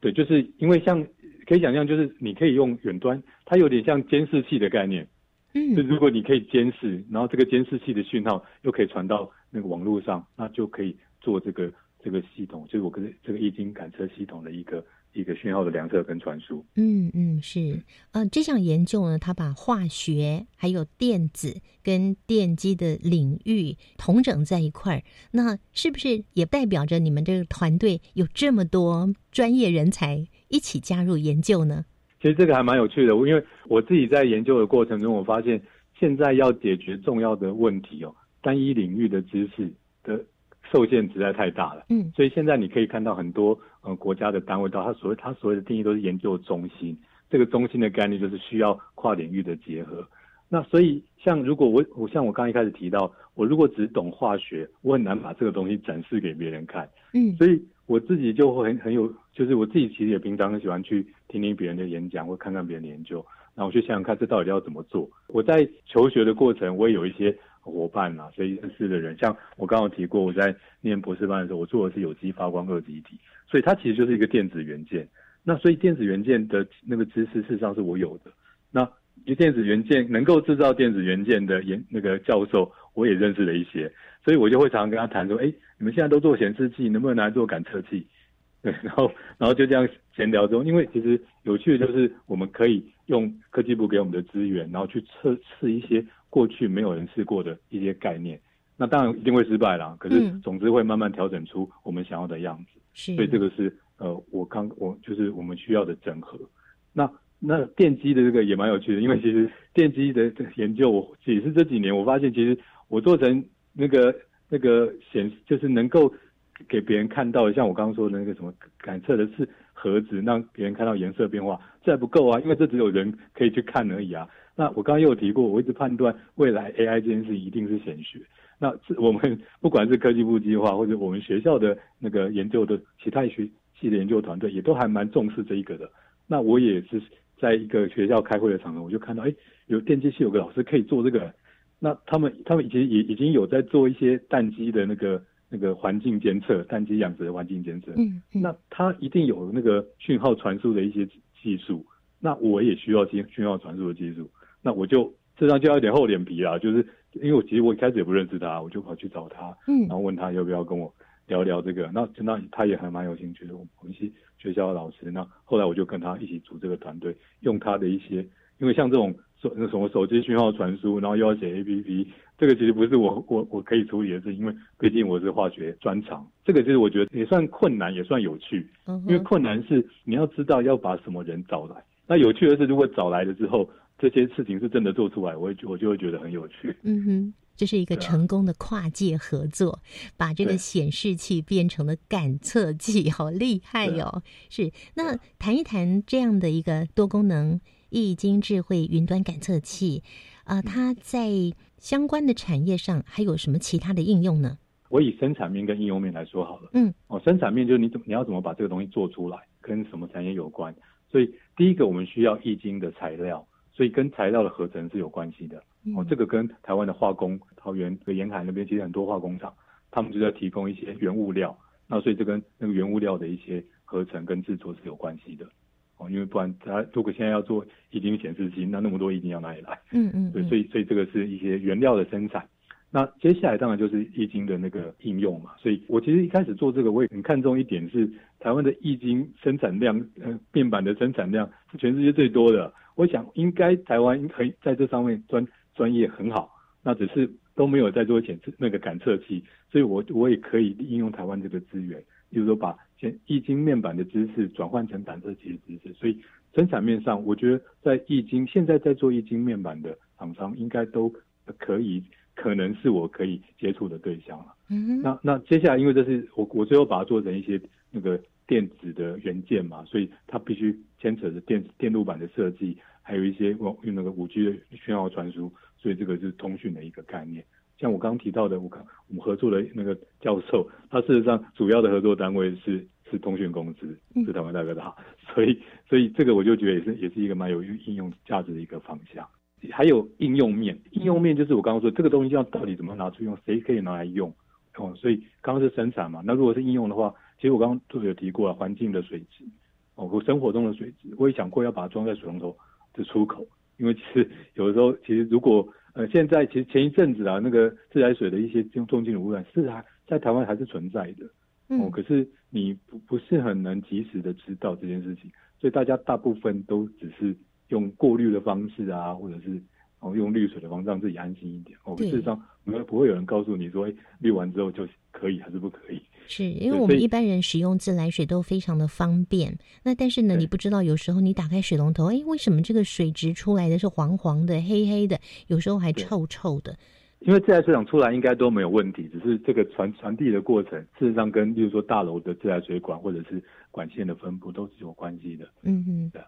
[SPEAKER 2] 对，就是因为像可以想象，就是你可以用远端，它有点像监视器的概念。
[SPEAKER 1] 嗯
[SPEAKER 2] 就如果你可以监视，然后这个监视器的讯号又可以传到那个网络上，那就可以做这个这个系统，就是我跟这个液晶感测系统的一个一个讯号的量测跟传输。
[SPEAKER 1] 嗯嗯，是，呃，这项研究呢，它把化学还有电子跟电机的领域同整在一块儿，那是不是也代表着你们这个团队有这么多专业人才一起加入研究呢？
[SPEAKER 2] 其实这个还蛮有趣的，因为我自己在研究的过程中，我发现现在要解决重要的问题哦，单一领域的知识的受限实在太大了。
[SPEAKER 1] 嗯
[SPEAKER 2] 所以现在你可以看到很多呃国家的单位到它所谓它所谓的定义都是研究中心，这个中心的概念就是需要跨领域的结合。那所以像如果我我像我刚一开始提到，我如果只懂化学，我很难把这个东西展示给别人看。
[SPEAKER 1] 嗯
[SPEAKER 2] 所以我自己就会很很有，就是我自己其实也平常很喜欢去听听别人的演讲，或看看别人的研究，然后我去想想看这到底要怎么做。我在求学的过程，我也有一些伙伴啊，所以认识的人，像我刚刚提过，我在念博士班的时候，我做的是有机发光二极体，所以它其实就是一个电子元件。那所以电子元件的那个知识，事实上是我有的。那电子元件能够制造电子元件的研那个教授，我也认识了一些，所以我就会常常跟他谈说，哎，你们现在都做显示器，能不能拿来做感测器？*laughs* 对，然后然后就这样闲聊中，因为其实有趣的就是我们可以用科技部给我们的资源，然后去测试一些过去没有人试过的一些概念。那当然一定会失败啦，可是
[SPEAKER 1] 嗯
[SPEAKER 2] 总之会慢慢调整出我们想要的样子。
[SPEAKER 1] 是，
[SPEAKER 2] 所以这个是呃，我刚我就是我们需要的整合。那那电机的这个也蛮有趣的，因为其实电机的研究，我也是这几年我发现，其实我做成那个那个显，就是能够给别人看到，像我刚刚说的那个什么感测的是盒子，让别人看到颜色变化，这还不够啊，因为这只有人可以去看而已啊。那我刚刚又有提过，我一直判断未来 AI 这件事一定是显学。那我们 *laughs* 不管是科技部计划，或者我们学校的那个研究的其他学系的研究团队，也都还蛮重视这一个的。那我也是在一个学校开会的场合，我就看到，哎，有电机系有个老师可以做这个。那他们他们其实也已经有在做一些蛋鸡的那个那个环境监测，蛋鸡养殖的环境监测。
[SPEAKER 1] 嗯嗯
[SPEAKER 2] 那他一定有那个讯号传输的一些技术，那我也需要讯讯号传输的技术，那我就这上就要有点厚脸皮啦，就是因为我其实我一开始也不认识他，我就跑去找他，
[SPEAKER 1] 嗯
[SPEAKER 2] 然后问他要不要跟我聊聊这个，那那他也还蛮有兴趣的，我们是学校的老师，那后来我就跟他一起组这个团队，用他的一些，因为像这种手那什么手机讯号传输，然后又要写 APP，这个其实不是我我我可以处理的事，因为毕竟我是化学专长，这个其实我觉得也算困难，也算有趣，
[SPEAKER 1] 嗯
[SPEAKER 2] 因为困难是你要知道要把什么人找来，那有趣的是如果找来了之后，这些事情是真的做出来，我会我就会觉得很有趣。
[SPEAKER 1] 嗯哼，这是一个成功的跨界合作，把这个显示器变成了感测器，*laughs* 好厉害
[SPEAKER 2] 对
[SPEAKER 1] 哟、是，那谈一谈这样的一个多功能易经智慧云端感测器，
[SPEAKER 2] 嗯。
[SPEAKER 1] 啊、它在相关的产业上还有什么其他的应用呢？
[SPEAKER 2] 我以生产面跟应用面来说好了。
[SPEAKER 1] 嗯，
[SPEAKER 2] 哦，生产面就是你怎么你要怎么把这个东西做出来，跟什么产业有关。所以第一个我们需要易经的材料，所以跟材料的合成是有关系的。哦，这个跟台湾的化工，桃园和沿海那边其实很多化工厂，他们就在提供一些原物料，那所以这跟那个原物料的一些合成跟制作是有关系的。哦，因为不然它如果现在要做液晶显示器，那那么多液晶要哪里来？
[SPEAKER 1] 嗯嗯，
[SPEAKER 2] 所以所以这个是一些原料的生产。那接下来当然就是易经的那个应用嘛。所以我其实一开始做这个，我也很看重一点是台湾的易经生产量，呃，面板的生产量是全世界最多的。我想应该台湾可以在这上面专专业很好，那只是都没有在做检测那个感测器，所以我我也可以应用台湾这个资源，比如说把现易经面板的知识转换成感测器的知识，所以生产面上，我觉得在易经现在在做易经面板的厂商，应该都可以，可能是我可以接触的对象了。
[SPEAKER 1] 嗯
[SPEAKER 2] 那那接下来，因为这是我我最后把它做成一些那个电子的元件嘛，所以它必须牵扯着电电路板的设计，还有一些用用那个五 G 的讯号传输，所以这个是通讯的一个概念。像我刚刚提到的，我看我们合作的那个教授，他事实上主要的合作单位是是通讯公司，是台湾大哥大，*laughs* 所以所以这个我就觉得也是也是一个蛮有应用价值的一个方向。还有应用面，应用面就是我刚刚说这个东西要到底怎么拿出用，谁可以拿来用哦。所以刚刚是生产嘛，那如果是应用的话，其实我刚刚就有提过了，环境的水质哦，我生活中的水质，我也想过要把它装在水龙头的出口，因为其实有的时候其实如果呃，现在其实前一阵子啊，那个自来水的一些重重金属污染是还在台湾还是存在的，哦，可是你不不是很能及时的知道这件事情，所以大家大部分都只是用过滤的方式啊，或者是哦用滤水的方式让自己安心一点。哦，事实上没不会有人告诉你说，哎，滤完之后就可以还是不可以。
[SPEAKER 1] 是因为我们一般人使用自来水都非常的方便，那但是呢，你不知道有时候你打开水龙头，哎，为什么这个水质出来的是黄黄的、黑黑的，有时候还臭臭的？
[SPEAKER 2] 因为自来水厂出来应该都没有问题，只是这个传传递的过程，事实上跟例如说大楼的自来水管或者是管线的分布都是有关系的。
[SPEAKER 1] 嗯嗯。
[SPEAKER 2] 对，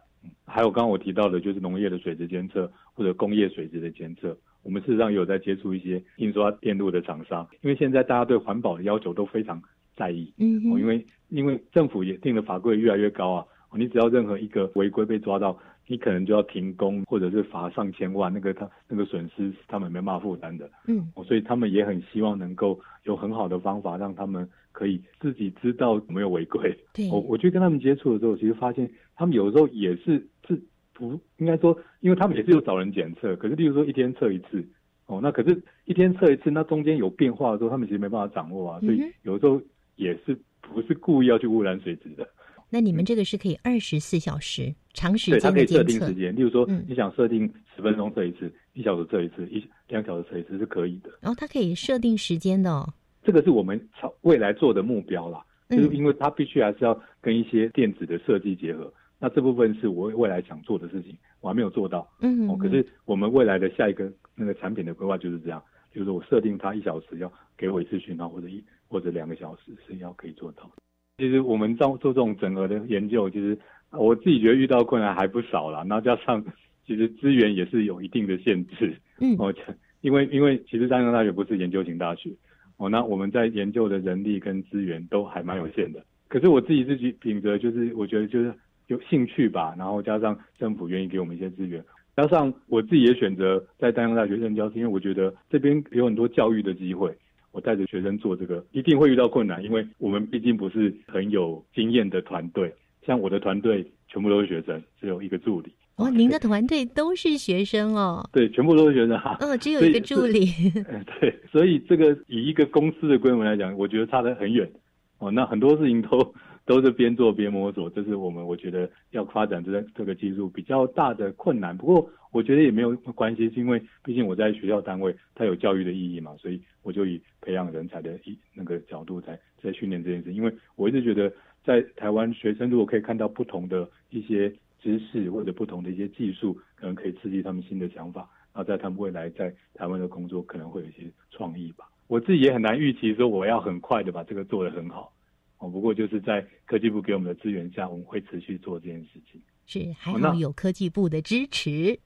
[SPEAKER 2] 还有刚刚我提到的，就是农业的水质监测或者工业水质的监测，我们事实上有在接触一些印刷电路的厂商，因为现在大家对环保的要求都非常。在意，
[SPEAKER 1] 嗯，
[SPEAKER 2] 哦，因为因为政府也定的法规越来越高啊，你只要任何一个违规被抓到，你可能就要停工，或者是罚上千万，那个他那个损失是他们没办法负担的，
[SPEAKER 1] 嗯，
[SPEAKER 2] 所以他们也很希望能够有很好的方法，让他们可以自己知道有没有违规。
[SPEAKER 1] 对，
[SPEAKER 2] 我我去跟他们接触的时候，其实发现他们有的时候也是是不应该说，因为他们也是有找人检测，可是例如说一天测一次，哦，那可是一天测一次，那中间有变化的时候，他们其实没办法掌握啊，所以有时候。也是不是故意要去污染水质的？
[SPEAKER 1] 那你们这个是可以二十四小时长时间
[SPEAKER 2] 对，它可以设定时间。例如说，你想设定十分钟测一次，一小时测一次，一两小时测一次是可以的。
[SPEAKER 1] 然后它可以设定时间的哦。
[SPEAKER 2] 这个是我们朝未来做的目标啦，就是因为它必须还是要跟一些电子的设计结合。那这部分是我未来想做的事情，我还没有做到。
[SPEAKER 1] 嗯。
[SPEAKER 2] 哦，可是我们未来的下一个那个产品的规划就是这样，就是我设定它一小时要给我一次讯号，或者一。或者两个小时是要可以做到。其实我们做做这种整合的研究，其实我自己觉得遇到困难还不少啦。那加上 *laughs* 其实资源也是有一定的限制。
[SPEAKER 1] 嗯。
[SPEAKER 2] 哦，因为因为其实中央大学不是研究型大学，哦，那我们在研究的人力跟资源都还蛮有限的。可是我自己自己秉着就是我觉得就是有兴趣吧，然后加上政府愿意给我们一些资源，加上我自己也选择在丹阳大学任教，是因为我觉得这边有很多教育的机会。我带着学生做这个，一定会遇到困难，因为我们毕竟不是很有经验的团队。像我的团队全部都是学生，只有一个助理。
[SPEAKER 1] 哦，您的团队都是学生哦？
[SPEAKER 2] 对，全部都是学生哈。
[SPEAKER 1] 嗯，只有一个助理。
[SPEAKER 2] 对，所以这个以一个公司的规模来讲，我觉得差得很远。哦，那很多事情都都是边做边摸索，这是我们我觉得要发展这个这个技术比较大的困难。不过。我觉得也没有关系，是因为毕竟我在学校单位，它有教育的意义嘛，所以我就以培养人才的一那个角度在在训练这件事。因为我一直觉得，在台湾学生如果可以看到不同的一些知识或者不同的一些技术，可能可以刺激他们新的想法，然后在他们未来在台湾的工作可能会有一些创意吧。我自己也很难预期说我要很快的把这个做得很好，哦，不过就是在科技部给我们的资源下，我们会持续做这件事情。
[SPEAKER 1] 是，还好有科技部的支持。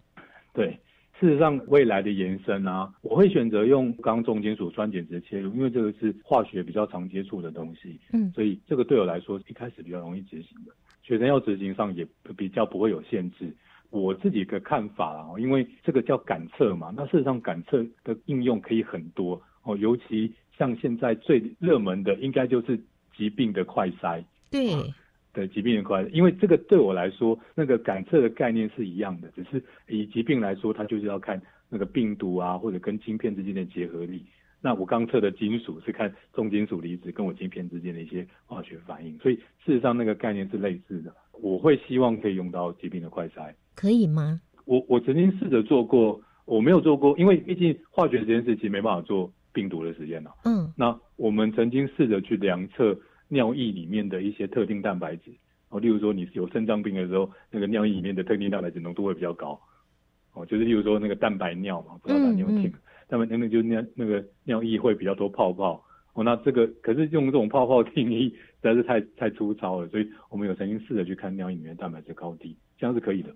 [SPEAKER 2] 对，事实上未来的延伸啊，我会选择用钢重金属酸碱值切入，因为这个是化学比较常接触的东西，
[SPEAKER 1] 嗯，
[SPEAKER 2] 所以这个对我来说一开始比较容易执行的，学生要执行上也比较不会有限制。我自己的看法啊，因为这个叫感测嘛，那事实上感测的应用可以很多哦，尤其像现在最热门的应该就是疾病的快筛，
[SPEAKER 1] 对。
[SPEAKER 2] 的疾病的快，因为这个对我来说，那个感测的概念是一样的，只是以疾病来说，它就是要看那个病毒啊，或者跟晶片之间的结合力。那我刚测的金属是看重金属离子跟我晶片之间的一些化学反应，所以事实上那个概念是类似的。我会希望可以用到疾病的快筛，
[SPEAKER 1] 可以吗？
[SPEAKER 2] 我我曾经试着做过，我没有做过，因为毕竟化学实验室其实没办法做病毒的实验了。
[SPEAKER 1] 嗯，
[SPEAKER 2] 那我们曾经试着去量测。尿液里面的一些特定蛋白质，哦，例如说你有肾脏病的时候，那个尿液里面的特定蛋白质浓度会比较高，哦，就是例如说那个蛋白尿嘛，不知道大家有没有听？蛋白那个就尿那个尿液会比较多泡泡，哦，那这个可是用这种泡泡定义实在是太太粗糙了，所以我们有曾经试着去看尿液里面蛋白质高低，这样是可以的。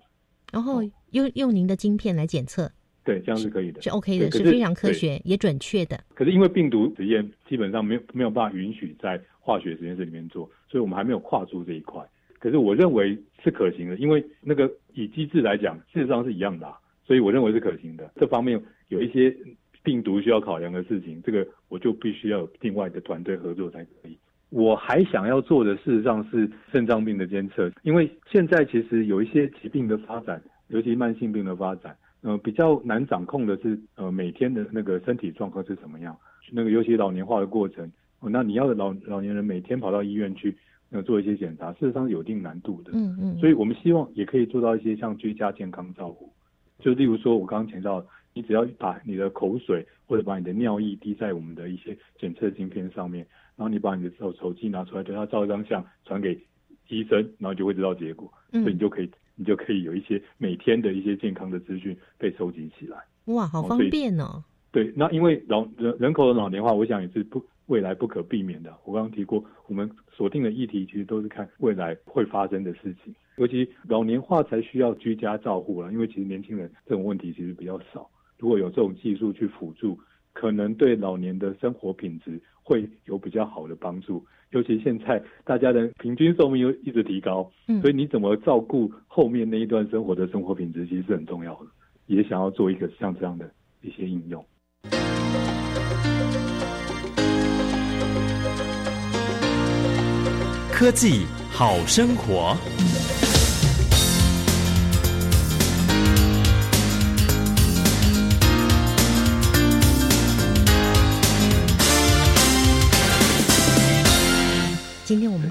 [SPEAKER 1] 然后用用您的晶片来检测，
[SPEAKER 2] 对，这样是可以的，
[SPEAKER 1] 是 OK 的，
[SPEAKER 2] 是
[SPEAKER 1] 是非常科学也准确的。
[SPEAKER 2] 可是因为病毒实验基本上没有没有办法允许在化学实验室里面做，所以我们还没有跨出这一块。可是我认为是可行的，因为那个以机制来讲，事实上是一样的、啊，所以我认为是可行的。这方面有一些病毒需要考量的事情，这个我就必须要有另外的团队合作才可以。我还想要做的，事实上是肾脏病的监测，因为现在其实有一些疾病的发展，尤其慢性病的发展，呃，比较难掌控的是，呃，每天的那个身体状况是怎么样，那个尤其老年化的过程，哦，那你要老老年人每天跑到医院去，呃，做一些检查，事实上是有一定难度的。
[SPEAKER 1] 嗯嗯，
[SPEAKER 2] 所以我们希望也可以做到一些像居家健康照顾，就例如说我刚刚提到，你只要把你的口水或者把你的尿液滴在我们的一些检测晶片上面，然后你把你的手手机拿出来，对它照一张相传给医生，然后就会知道结果，
[SPEAKER 1] 嗯
[SPEAKER 2] 所以你就可以你就可以有一些每天的一些健康的资讯被收集起来。
[SPEAKER 1] 哇，好方便哦。
[SPEAKER 2] 对，那因为老人人口的老年化，我想也是不未来不可避免的。我刚刚提过，我们锁定的议题其实都是看未来会发生的事情，尤其老年化才需要居家照护了，因为其实年轻人这种问题其实比较少。如果有这种技术去辅助，可能对老年的生活品质会有比较好的帮助。尤其现在大家的平均寿命又一直提高，
[SPEAKER 1] 嗯
[SPEAKER 2] 所以你怎么照顾后面那一段生活的生活品质，其实是很重要的。也想要做一个像这样的一些应用。
[SPEAKER 10] 科技好生活。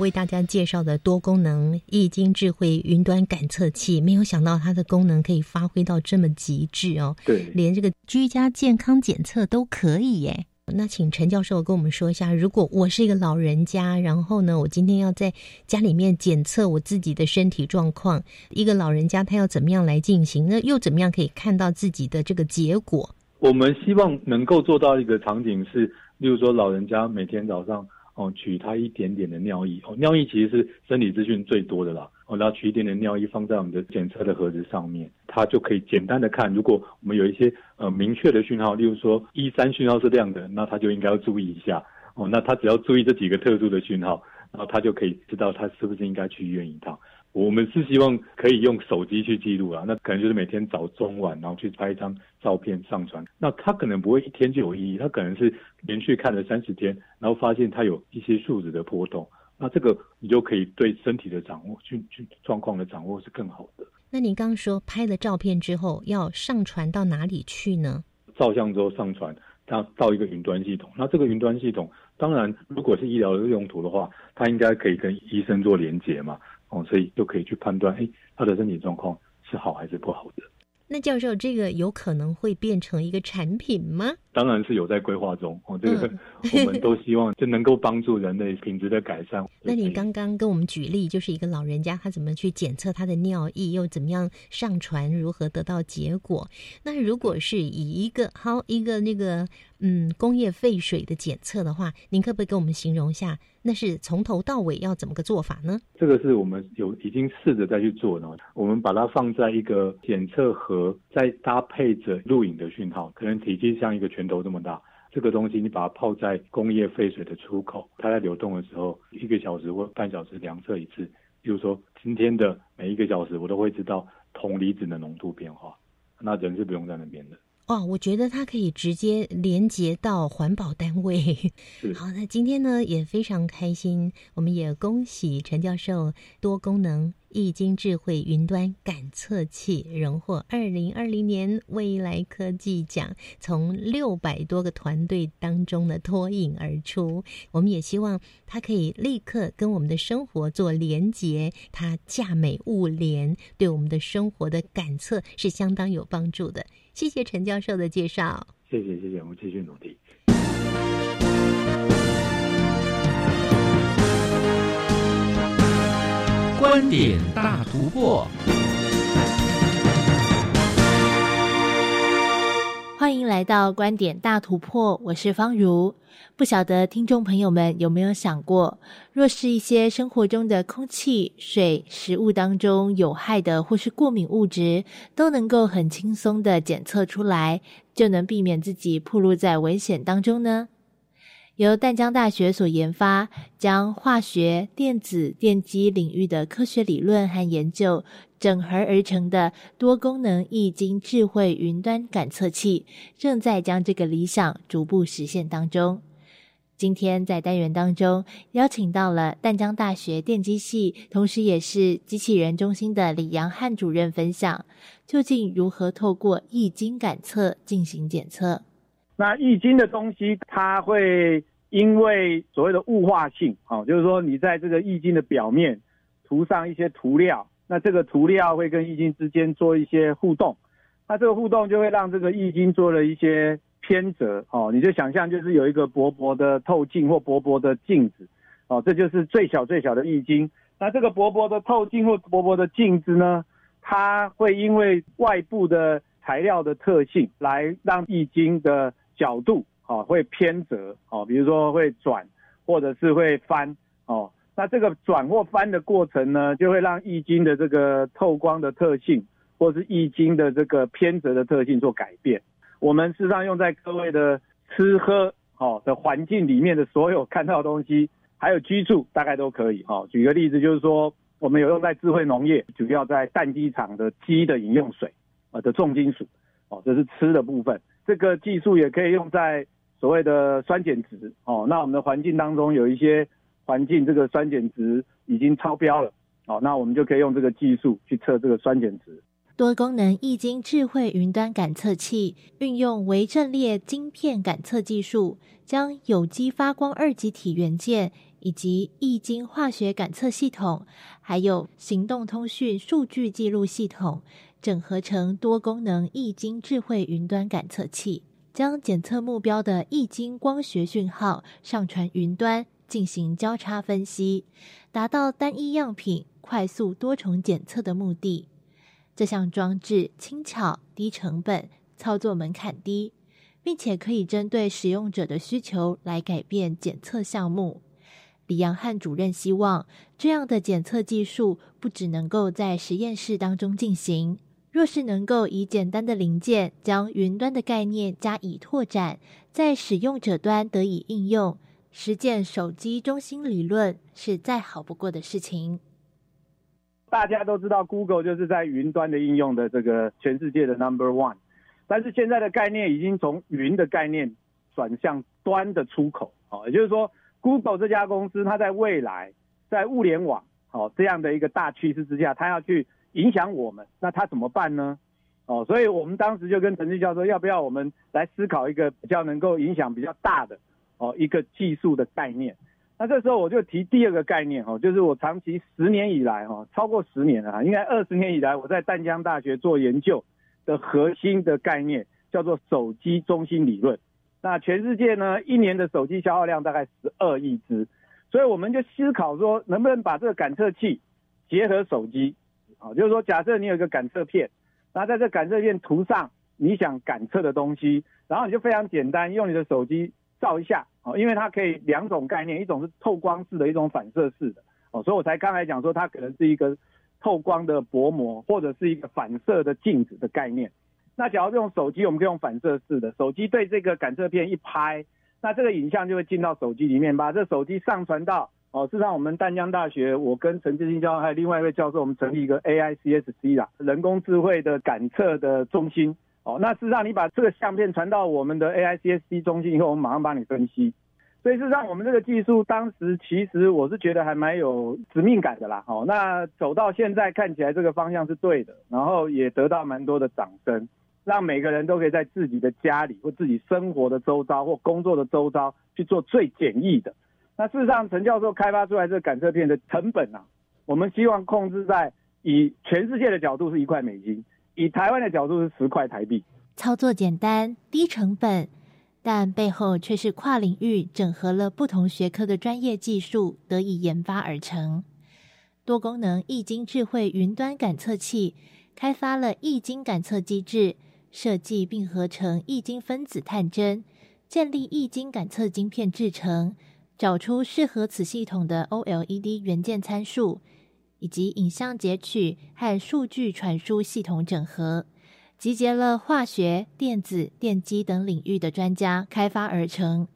[SPEAKER 1] 为大家介绍的多功能易经智慧云端感测器，没有想到它的功能可以发挥到这么极致哦，
[SPEAKER 2] 对，
[SPEAKER 1] 连这个居家健康检测都可以耶。那请陈教授跟我们说一下，如果我是一个老人家，然后呢，我今天要在家里面检测我自己的身体状况，一个老人家他要怎么样来进行？那又怎么样可以看到自己的这个结果？
[SPEAKER 2] 我们希望能够做到一个场景是，例如说老人家每天早上哦取他一点点的尿液，哦尿液其实是生理资讯最多的啦，哦然后取一点点尿液放在我们的检测的盒子上面，它就可以简单的看，如果我们有一些呃明确的讯号，例如说一三讯号是亮的，那他就应该要注意一下，哦那他只要注意这几个特殊的讯号，然后他就可以知道他是不是应该去医院一趟。我们是希望可以用手机去记录啊，那可能就是每天早中晚，然后去拍一张照片上传。那他可能不会一天就有意义，他可能是连续看了三十天，然后发现他有一些数值的波动，那这个你就可以对身体的掌握、去去状况的掌握是更好的。
[SPEAKER 1] 那您刚刚说拍了照片之后要上传到哪里去呢？
[SPEAKER 2] 照相之后上传到到一个云端系统，那这个云端系统当然如果是医疗的用途的话，它应该可以跟医生做连接嘛，哦，所以就可以去判断，哎，他的身体状况是好还是不好的。
[SPEAKER 1] 那教授，这个有可能会变成一个产品吗？
[SPEAKER 2] 当然是有在规划中哦，这个
[SPEAKER 1] 嗯 *laughs*
[SPEAKER 2] 我们都希望就能够帮助人类品质的改善。*laughs*
[SPEAKER 1] 那你刚刚跟我们举例，就是一个老人家他怎么去检测他的尿液，又怎么样上传，如何得到结果？那如果是以一个好一个那个嗯工业废水的检测的话，您可不可以给我们形容一下，那是从头到尾要怎么个做法呢？
[SPEAKER 2] 这个是我们有已经试着再去做呢，我们把它放在一个检测盒，再搭配着录影的讯号，可能体积像一个拳头这么大。这个东西你把它泡在工业废水的出口，它在流动的时候，一个小时或半小时量测一次。比如说今天的每一个小时，我都会知道铜离子的浓度变化。那人是不用在那边的。
[SPEAKER 1] 哇，我觉得它可以直接连接到环保单位。*laughs* 好，那今天呢也非常开心，我们也恭喜陈教授多功能易经智慧云端感测器荣获二零二零年未来科技奖，从六百多个团队当中呢脱颖而出。我们也希望它可以立刻跟我们的生活做连结，它价美物廉，对我们的生活的感测是相当有帮助的。谢谢陈教授的介绍。
[SPEAKER 2] 谢谢谢谢，我们继续努力。
[SPEAKER 10] 观点大突破。
[SPEAKER 7] 欢
[SPEAKER 11] 迎来到观点大突破，我是方如。不晓得听众朋友们有没有想过，若是一些生活中的空气、水、食物当中有害的或是过敏物质，都能够很轻松的检测出来，就能避免自己暴露在危险当中呢？由淡江大学所研发，将化学、电子、电机领域的科学理论和研究整合而成的多功能易经智慧云端感测器，正在将这个理想逐步实现当中。今天在单元当中邀请到了淡江大学电机系，同时也是机器人中心的李阳汉主任分享，究竟如何透过易经感测进行检测？
[SPEAKER 12] 那易经的东西，它会因为所谓的物化性，哦，就是说你在这个易经的表面涂上一些涂料，那这个涂料会跟易经之间做一些互动，那这个互动就会让这个易经做了一些偏折，哦，你就想象就是有一个薄薄的透镜或薄薄的镜子，哦，这就是最小最小的易经。那这个薄薄的透镜或薄薄的镜子呢，它会因为外部的材料的特性来让易经的角度哦会偏折哦，比如说会转或者是会翻哦，那这个转或翻的过程呢，就会让易经的这个透光的特性或是易经的这个偏折的特性做改变。我们事实上用在各位的吃喝哦的环境里面的所有看到的东西，还有居住大概都可以哦。举个例子就是说，我们有用在智慧农业，主要在蛋鸡场的鸡的饮用水呃的重金属哦，这是吃的部分。这个技术也可以用在所谓的酸碱值哦。那我们的环境当中有一些环境这个酸碱值已经超标了哦，那我们就可以用这个技术去测这个酸碱值。
[SPEAKER 11] 多功能易经智慧云端感测器运用微阵列晶片感测技术，将有机发光二极体元件以及易经化学感测系统，还有行动通讯数据记录系统。整合成多功能易经智慧云端感测器，将检测目标的易经光学讯号上传云端进行交叉分析，达到单一样品快速多重检测的目的。这项装置轻巧、低成本、操作门槛低，并且可以针对使用者的需求来改变检测项目。李阳汉主任希望，这样的检测技术不只能够在实验室当中进行。若是能够以简单的零件将云端的概念加以拓展，在使用者端得以应用，实践手机中心理论是再好不过的事情。
[SPEAKER 12] 大家都知道，Google 就是在云端的应用的这个全世界的 Number One，但是现在的概念已经从云的概念转向端的出口，哦，也就是说，Google 这家公司它在未来在物联网哦这样的一个大趋势之下，它要去。影响我们，那他怎么办呢？哦，所以我们当时就跟陈志教授，要不要我们来思考一个比较能够影响比较大的哦一个技术的概念？那这时候我就提第二个概念哦，就是我长期十年以来哈，超过十年了，应该二十年以来我在淡江大学做研究的核心的概念叫做手机中心理论。那全世界呢一年的手机消耗量大概十二亿只，所以我们就思考说，能不能把这个感测器结合手机？啊，就是说，假设你有一个感测片，那在这感测片涂上你想感测的东西，然后你就非常简单，用你的手机照一下，哦，因为它可以两种概念，一种是透光式的，一种反射式的，哦，所以我才刚才讲说它可能是一个透光的薄膜，或者是一个反射的镜子的概念。那假如用手机，我们可以用反射式的，手机对这个感测片一拍，那这个影像就会进到手机里面，把这手机上传到。哦，事实上，我们淡江大学，我跟陈志新教授还有另外一位教授，我们成立一个 AICSC 啦，人工智慧的感测的中心。哦，那事实上，你把这个相片传到我们的 AICSC 中心以后，我们马上帮你分析。所以事实上，我们这个技术当时其实我是觉得还蛮有使命感的啦。哦，那走到现在看起来这个方向是对的，然后也得到蛮多的掌声，让每个人都可以在自己的家里或自己生活的周遭或工作的周遭去做最简易的。那事实上，陈教授开发出来这个感测片的成本啊，我们希望控制在以全世界的角度是一块美金，以台湾的角度是十块台币。
[SPEAKER 11] 操作简单、低成本，但背后却是跨领域整合了不同学科的专业技术得以研发而成。多功能易经智慧云端感测器开发了易经感测机制，设计并合成易经分子探针，建立易经感测晶片制成，找出适合此系统的 OLED 元件参数，以及影像截取和数据传输系统整合，集结了化学、电子、电机等领域的专家开发而成。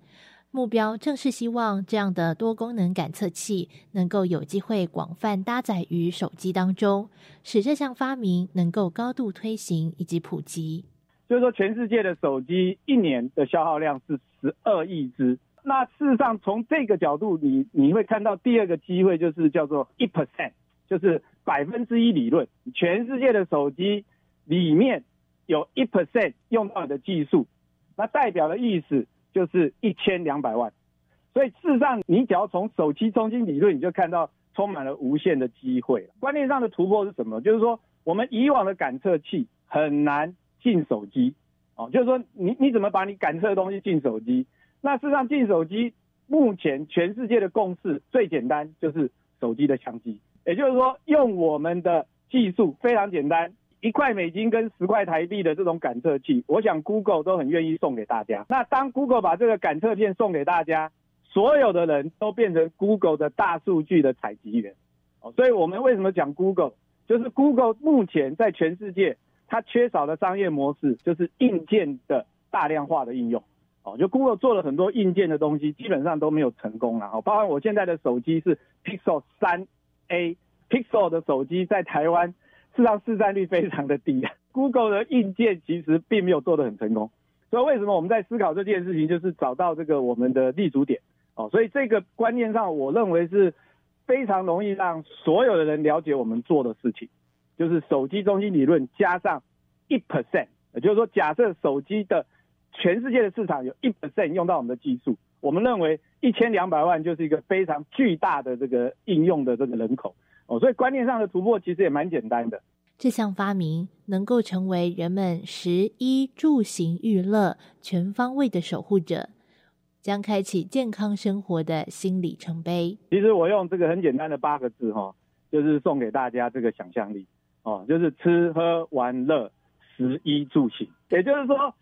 [SPEAKER 11] 目标正是希望这样的多功能感测器能够有机会广泛搭载于手机当中，使这项发明能够高度推行以及普及。
[SPEAKER 12] 就是说，全世界的手机一年的消耗量是十二亿只。那事实上，从这个角度，你你会看到第二个机会就是叫做一 percent，就是百分之一理论。全世界的手机里面有一 percent 用到你的技术，那代表的意思。就是一千两百万，所以事实上，你只要从手机中心理论，你就看到充满了无限的机会。观念上的突破是什么？就是说，我们以往的感测器很难进手机，哦，就是说，你你怎么把你感测的东西进手机？那事实上，进手机目前全世界的共识最简单，就是手机的相机，也就是说，用我们的技术非常简单。一块美金跟十块台币的这种感测器，我想 Google 都很愿意送给大家。那当 Google 把这个感测片送给大家，所有的人都变成 Google 的大数据的采集员。哦，所以我们为什么讲 Google？就是 Google 目前在全世界它缺少的商业模式，就是硬件的大量化的应用。哦，就 Google 做了很多硬件的东西，基本上都没有成功了。哦，包括我现在的手机是 Pixel 三 A，Pixel 的手机在台湾。市场，市占率非常的低。Google 的硬件其实并没有做得很成功，所以为什么我们在思考这件事情，就是找到这个我们的立足点哦。所以这个观念上，我认为是非常容易让所有的人了解我们做的事情，就是手机中心理论加上一 percent，也就是说，假设手机的全世界的市场有一 percent 用到我们的技术，我们认为一千两百万就是一个非常巨大的这个应用的这个人口。哦，所以观念上的突破其实也蛮简单的。
[SPEAKER 11] 这项发明能够成为人们食衣住行娱乐全方位的守护者，将开启健康生活的新里程碑。
[SPEAKER 12] 其实我用这个很简单的八个字哈，就是送给大家这个想象力哦，就是吃喝玩乐食衣住行。也就是说，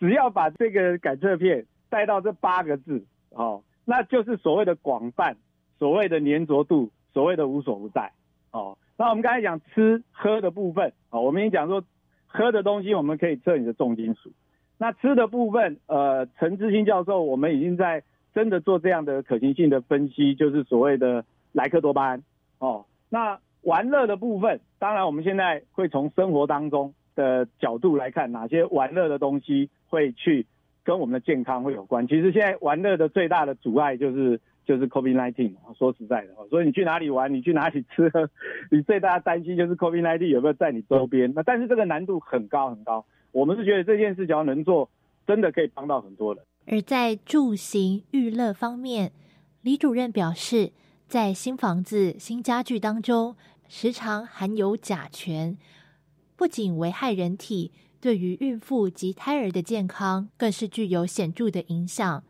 [SPEAKER 12] 只要把这个感测片带到这八个字哦，那就是所谓的广泛，所谓的粘着度。所谓的无所不在，哦，那我们刚才讲吃喝的部分，哦，我们已经讲说喝的东西我们可以测你的重金属，那吃的部分，呃，陈志新教授我们已经在真的做这样的可行性的分析，就是所谓的莱克多巴胺，哦，那玩乐的部分，当然我们现在会从生活当中的角度来看，哪些玩乐的东西会去跟我们的健康会有关。其实现在玩乐的最大的阻碍就是。就是 COVID-19，说实在的，所以你去哪里玩，你去哪里吃喝，你最大的担心就是 COVID-19 有没有在你周边。那但是这个难度很高很高，我们是觉得这件事只要能做，真的可以帮到很多人。
[SPEAKER 11] 而在住行娱乐方面，李主任表示，在新房子、新家具当中，时常含有甲醛，不仅危害人体，对于孕妇及胎儿的健康，更是具有显著的影响。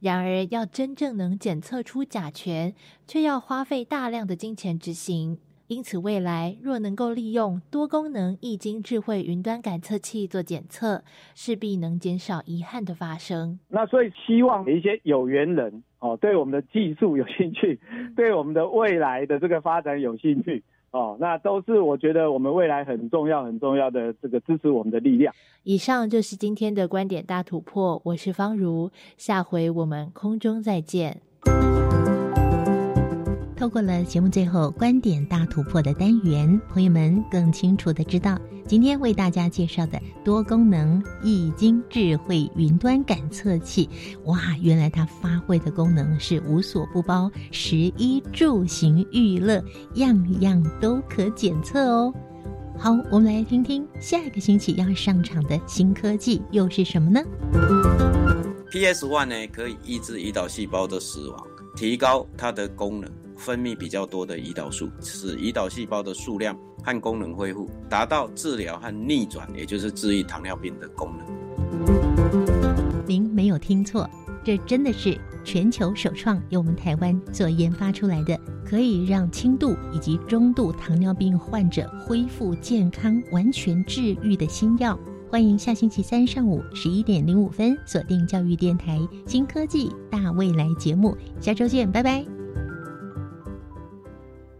[SPEAKER 11] 然而，要真正能检测出甲醛，却要花费大量的金钱执行。因此，未来若能够利用多功能易经智慧云端感测器做检测，势必能减少遗憾的发生。
[SPEAKER 12] 那所以，希望一些有缘人哦，对我们的技术有兴趣，对我们的未来的这个发展有兴趣。哦，那都是我觉得我们未来很重要、很重要的这个支持我们的力量。
[SPEAKER 11] 以上就是今天的观点大突破，我是方如，下回我们空中再见。
[SPEAKER 1] 透过了节目最后观点大突破的单元，朋友们更清楚的知道，今天为大家介绍的多功能易经智慧云端感测器，哇，原来它发挥的功能是无所不包，食衣住行娱乐样样都可检测哦。好，我们来听听下一个星期要上场的新科技又是什么呢
[SPEAKER 13] ？PS One 呢可以抑制胰岛细胞的死亡，提高它的功能。分泌比较多的胰岛素，使胰岛细胞的数量和功能恢复，达到治疗和逆转，也就是治愈糖尿病的功能。
[SPEAKER 1] 您没有听错，这真的是全球首创，由我们台湾所研发出来的，可以让轻度以及中度糖尿病患者恢复健康、完全治愈的新药。欢迎下星期三上午十一点零五分锁定教育电台新科技大未来节目，下周见，拜拜。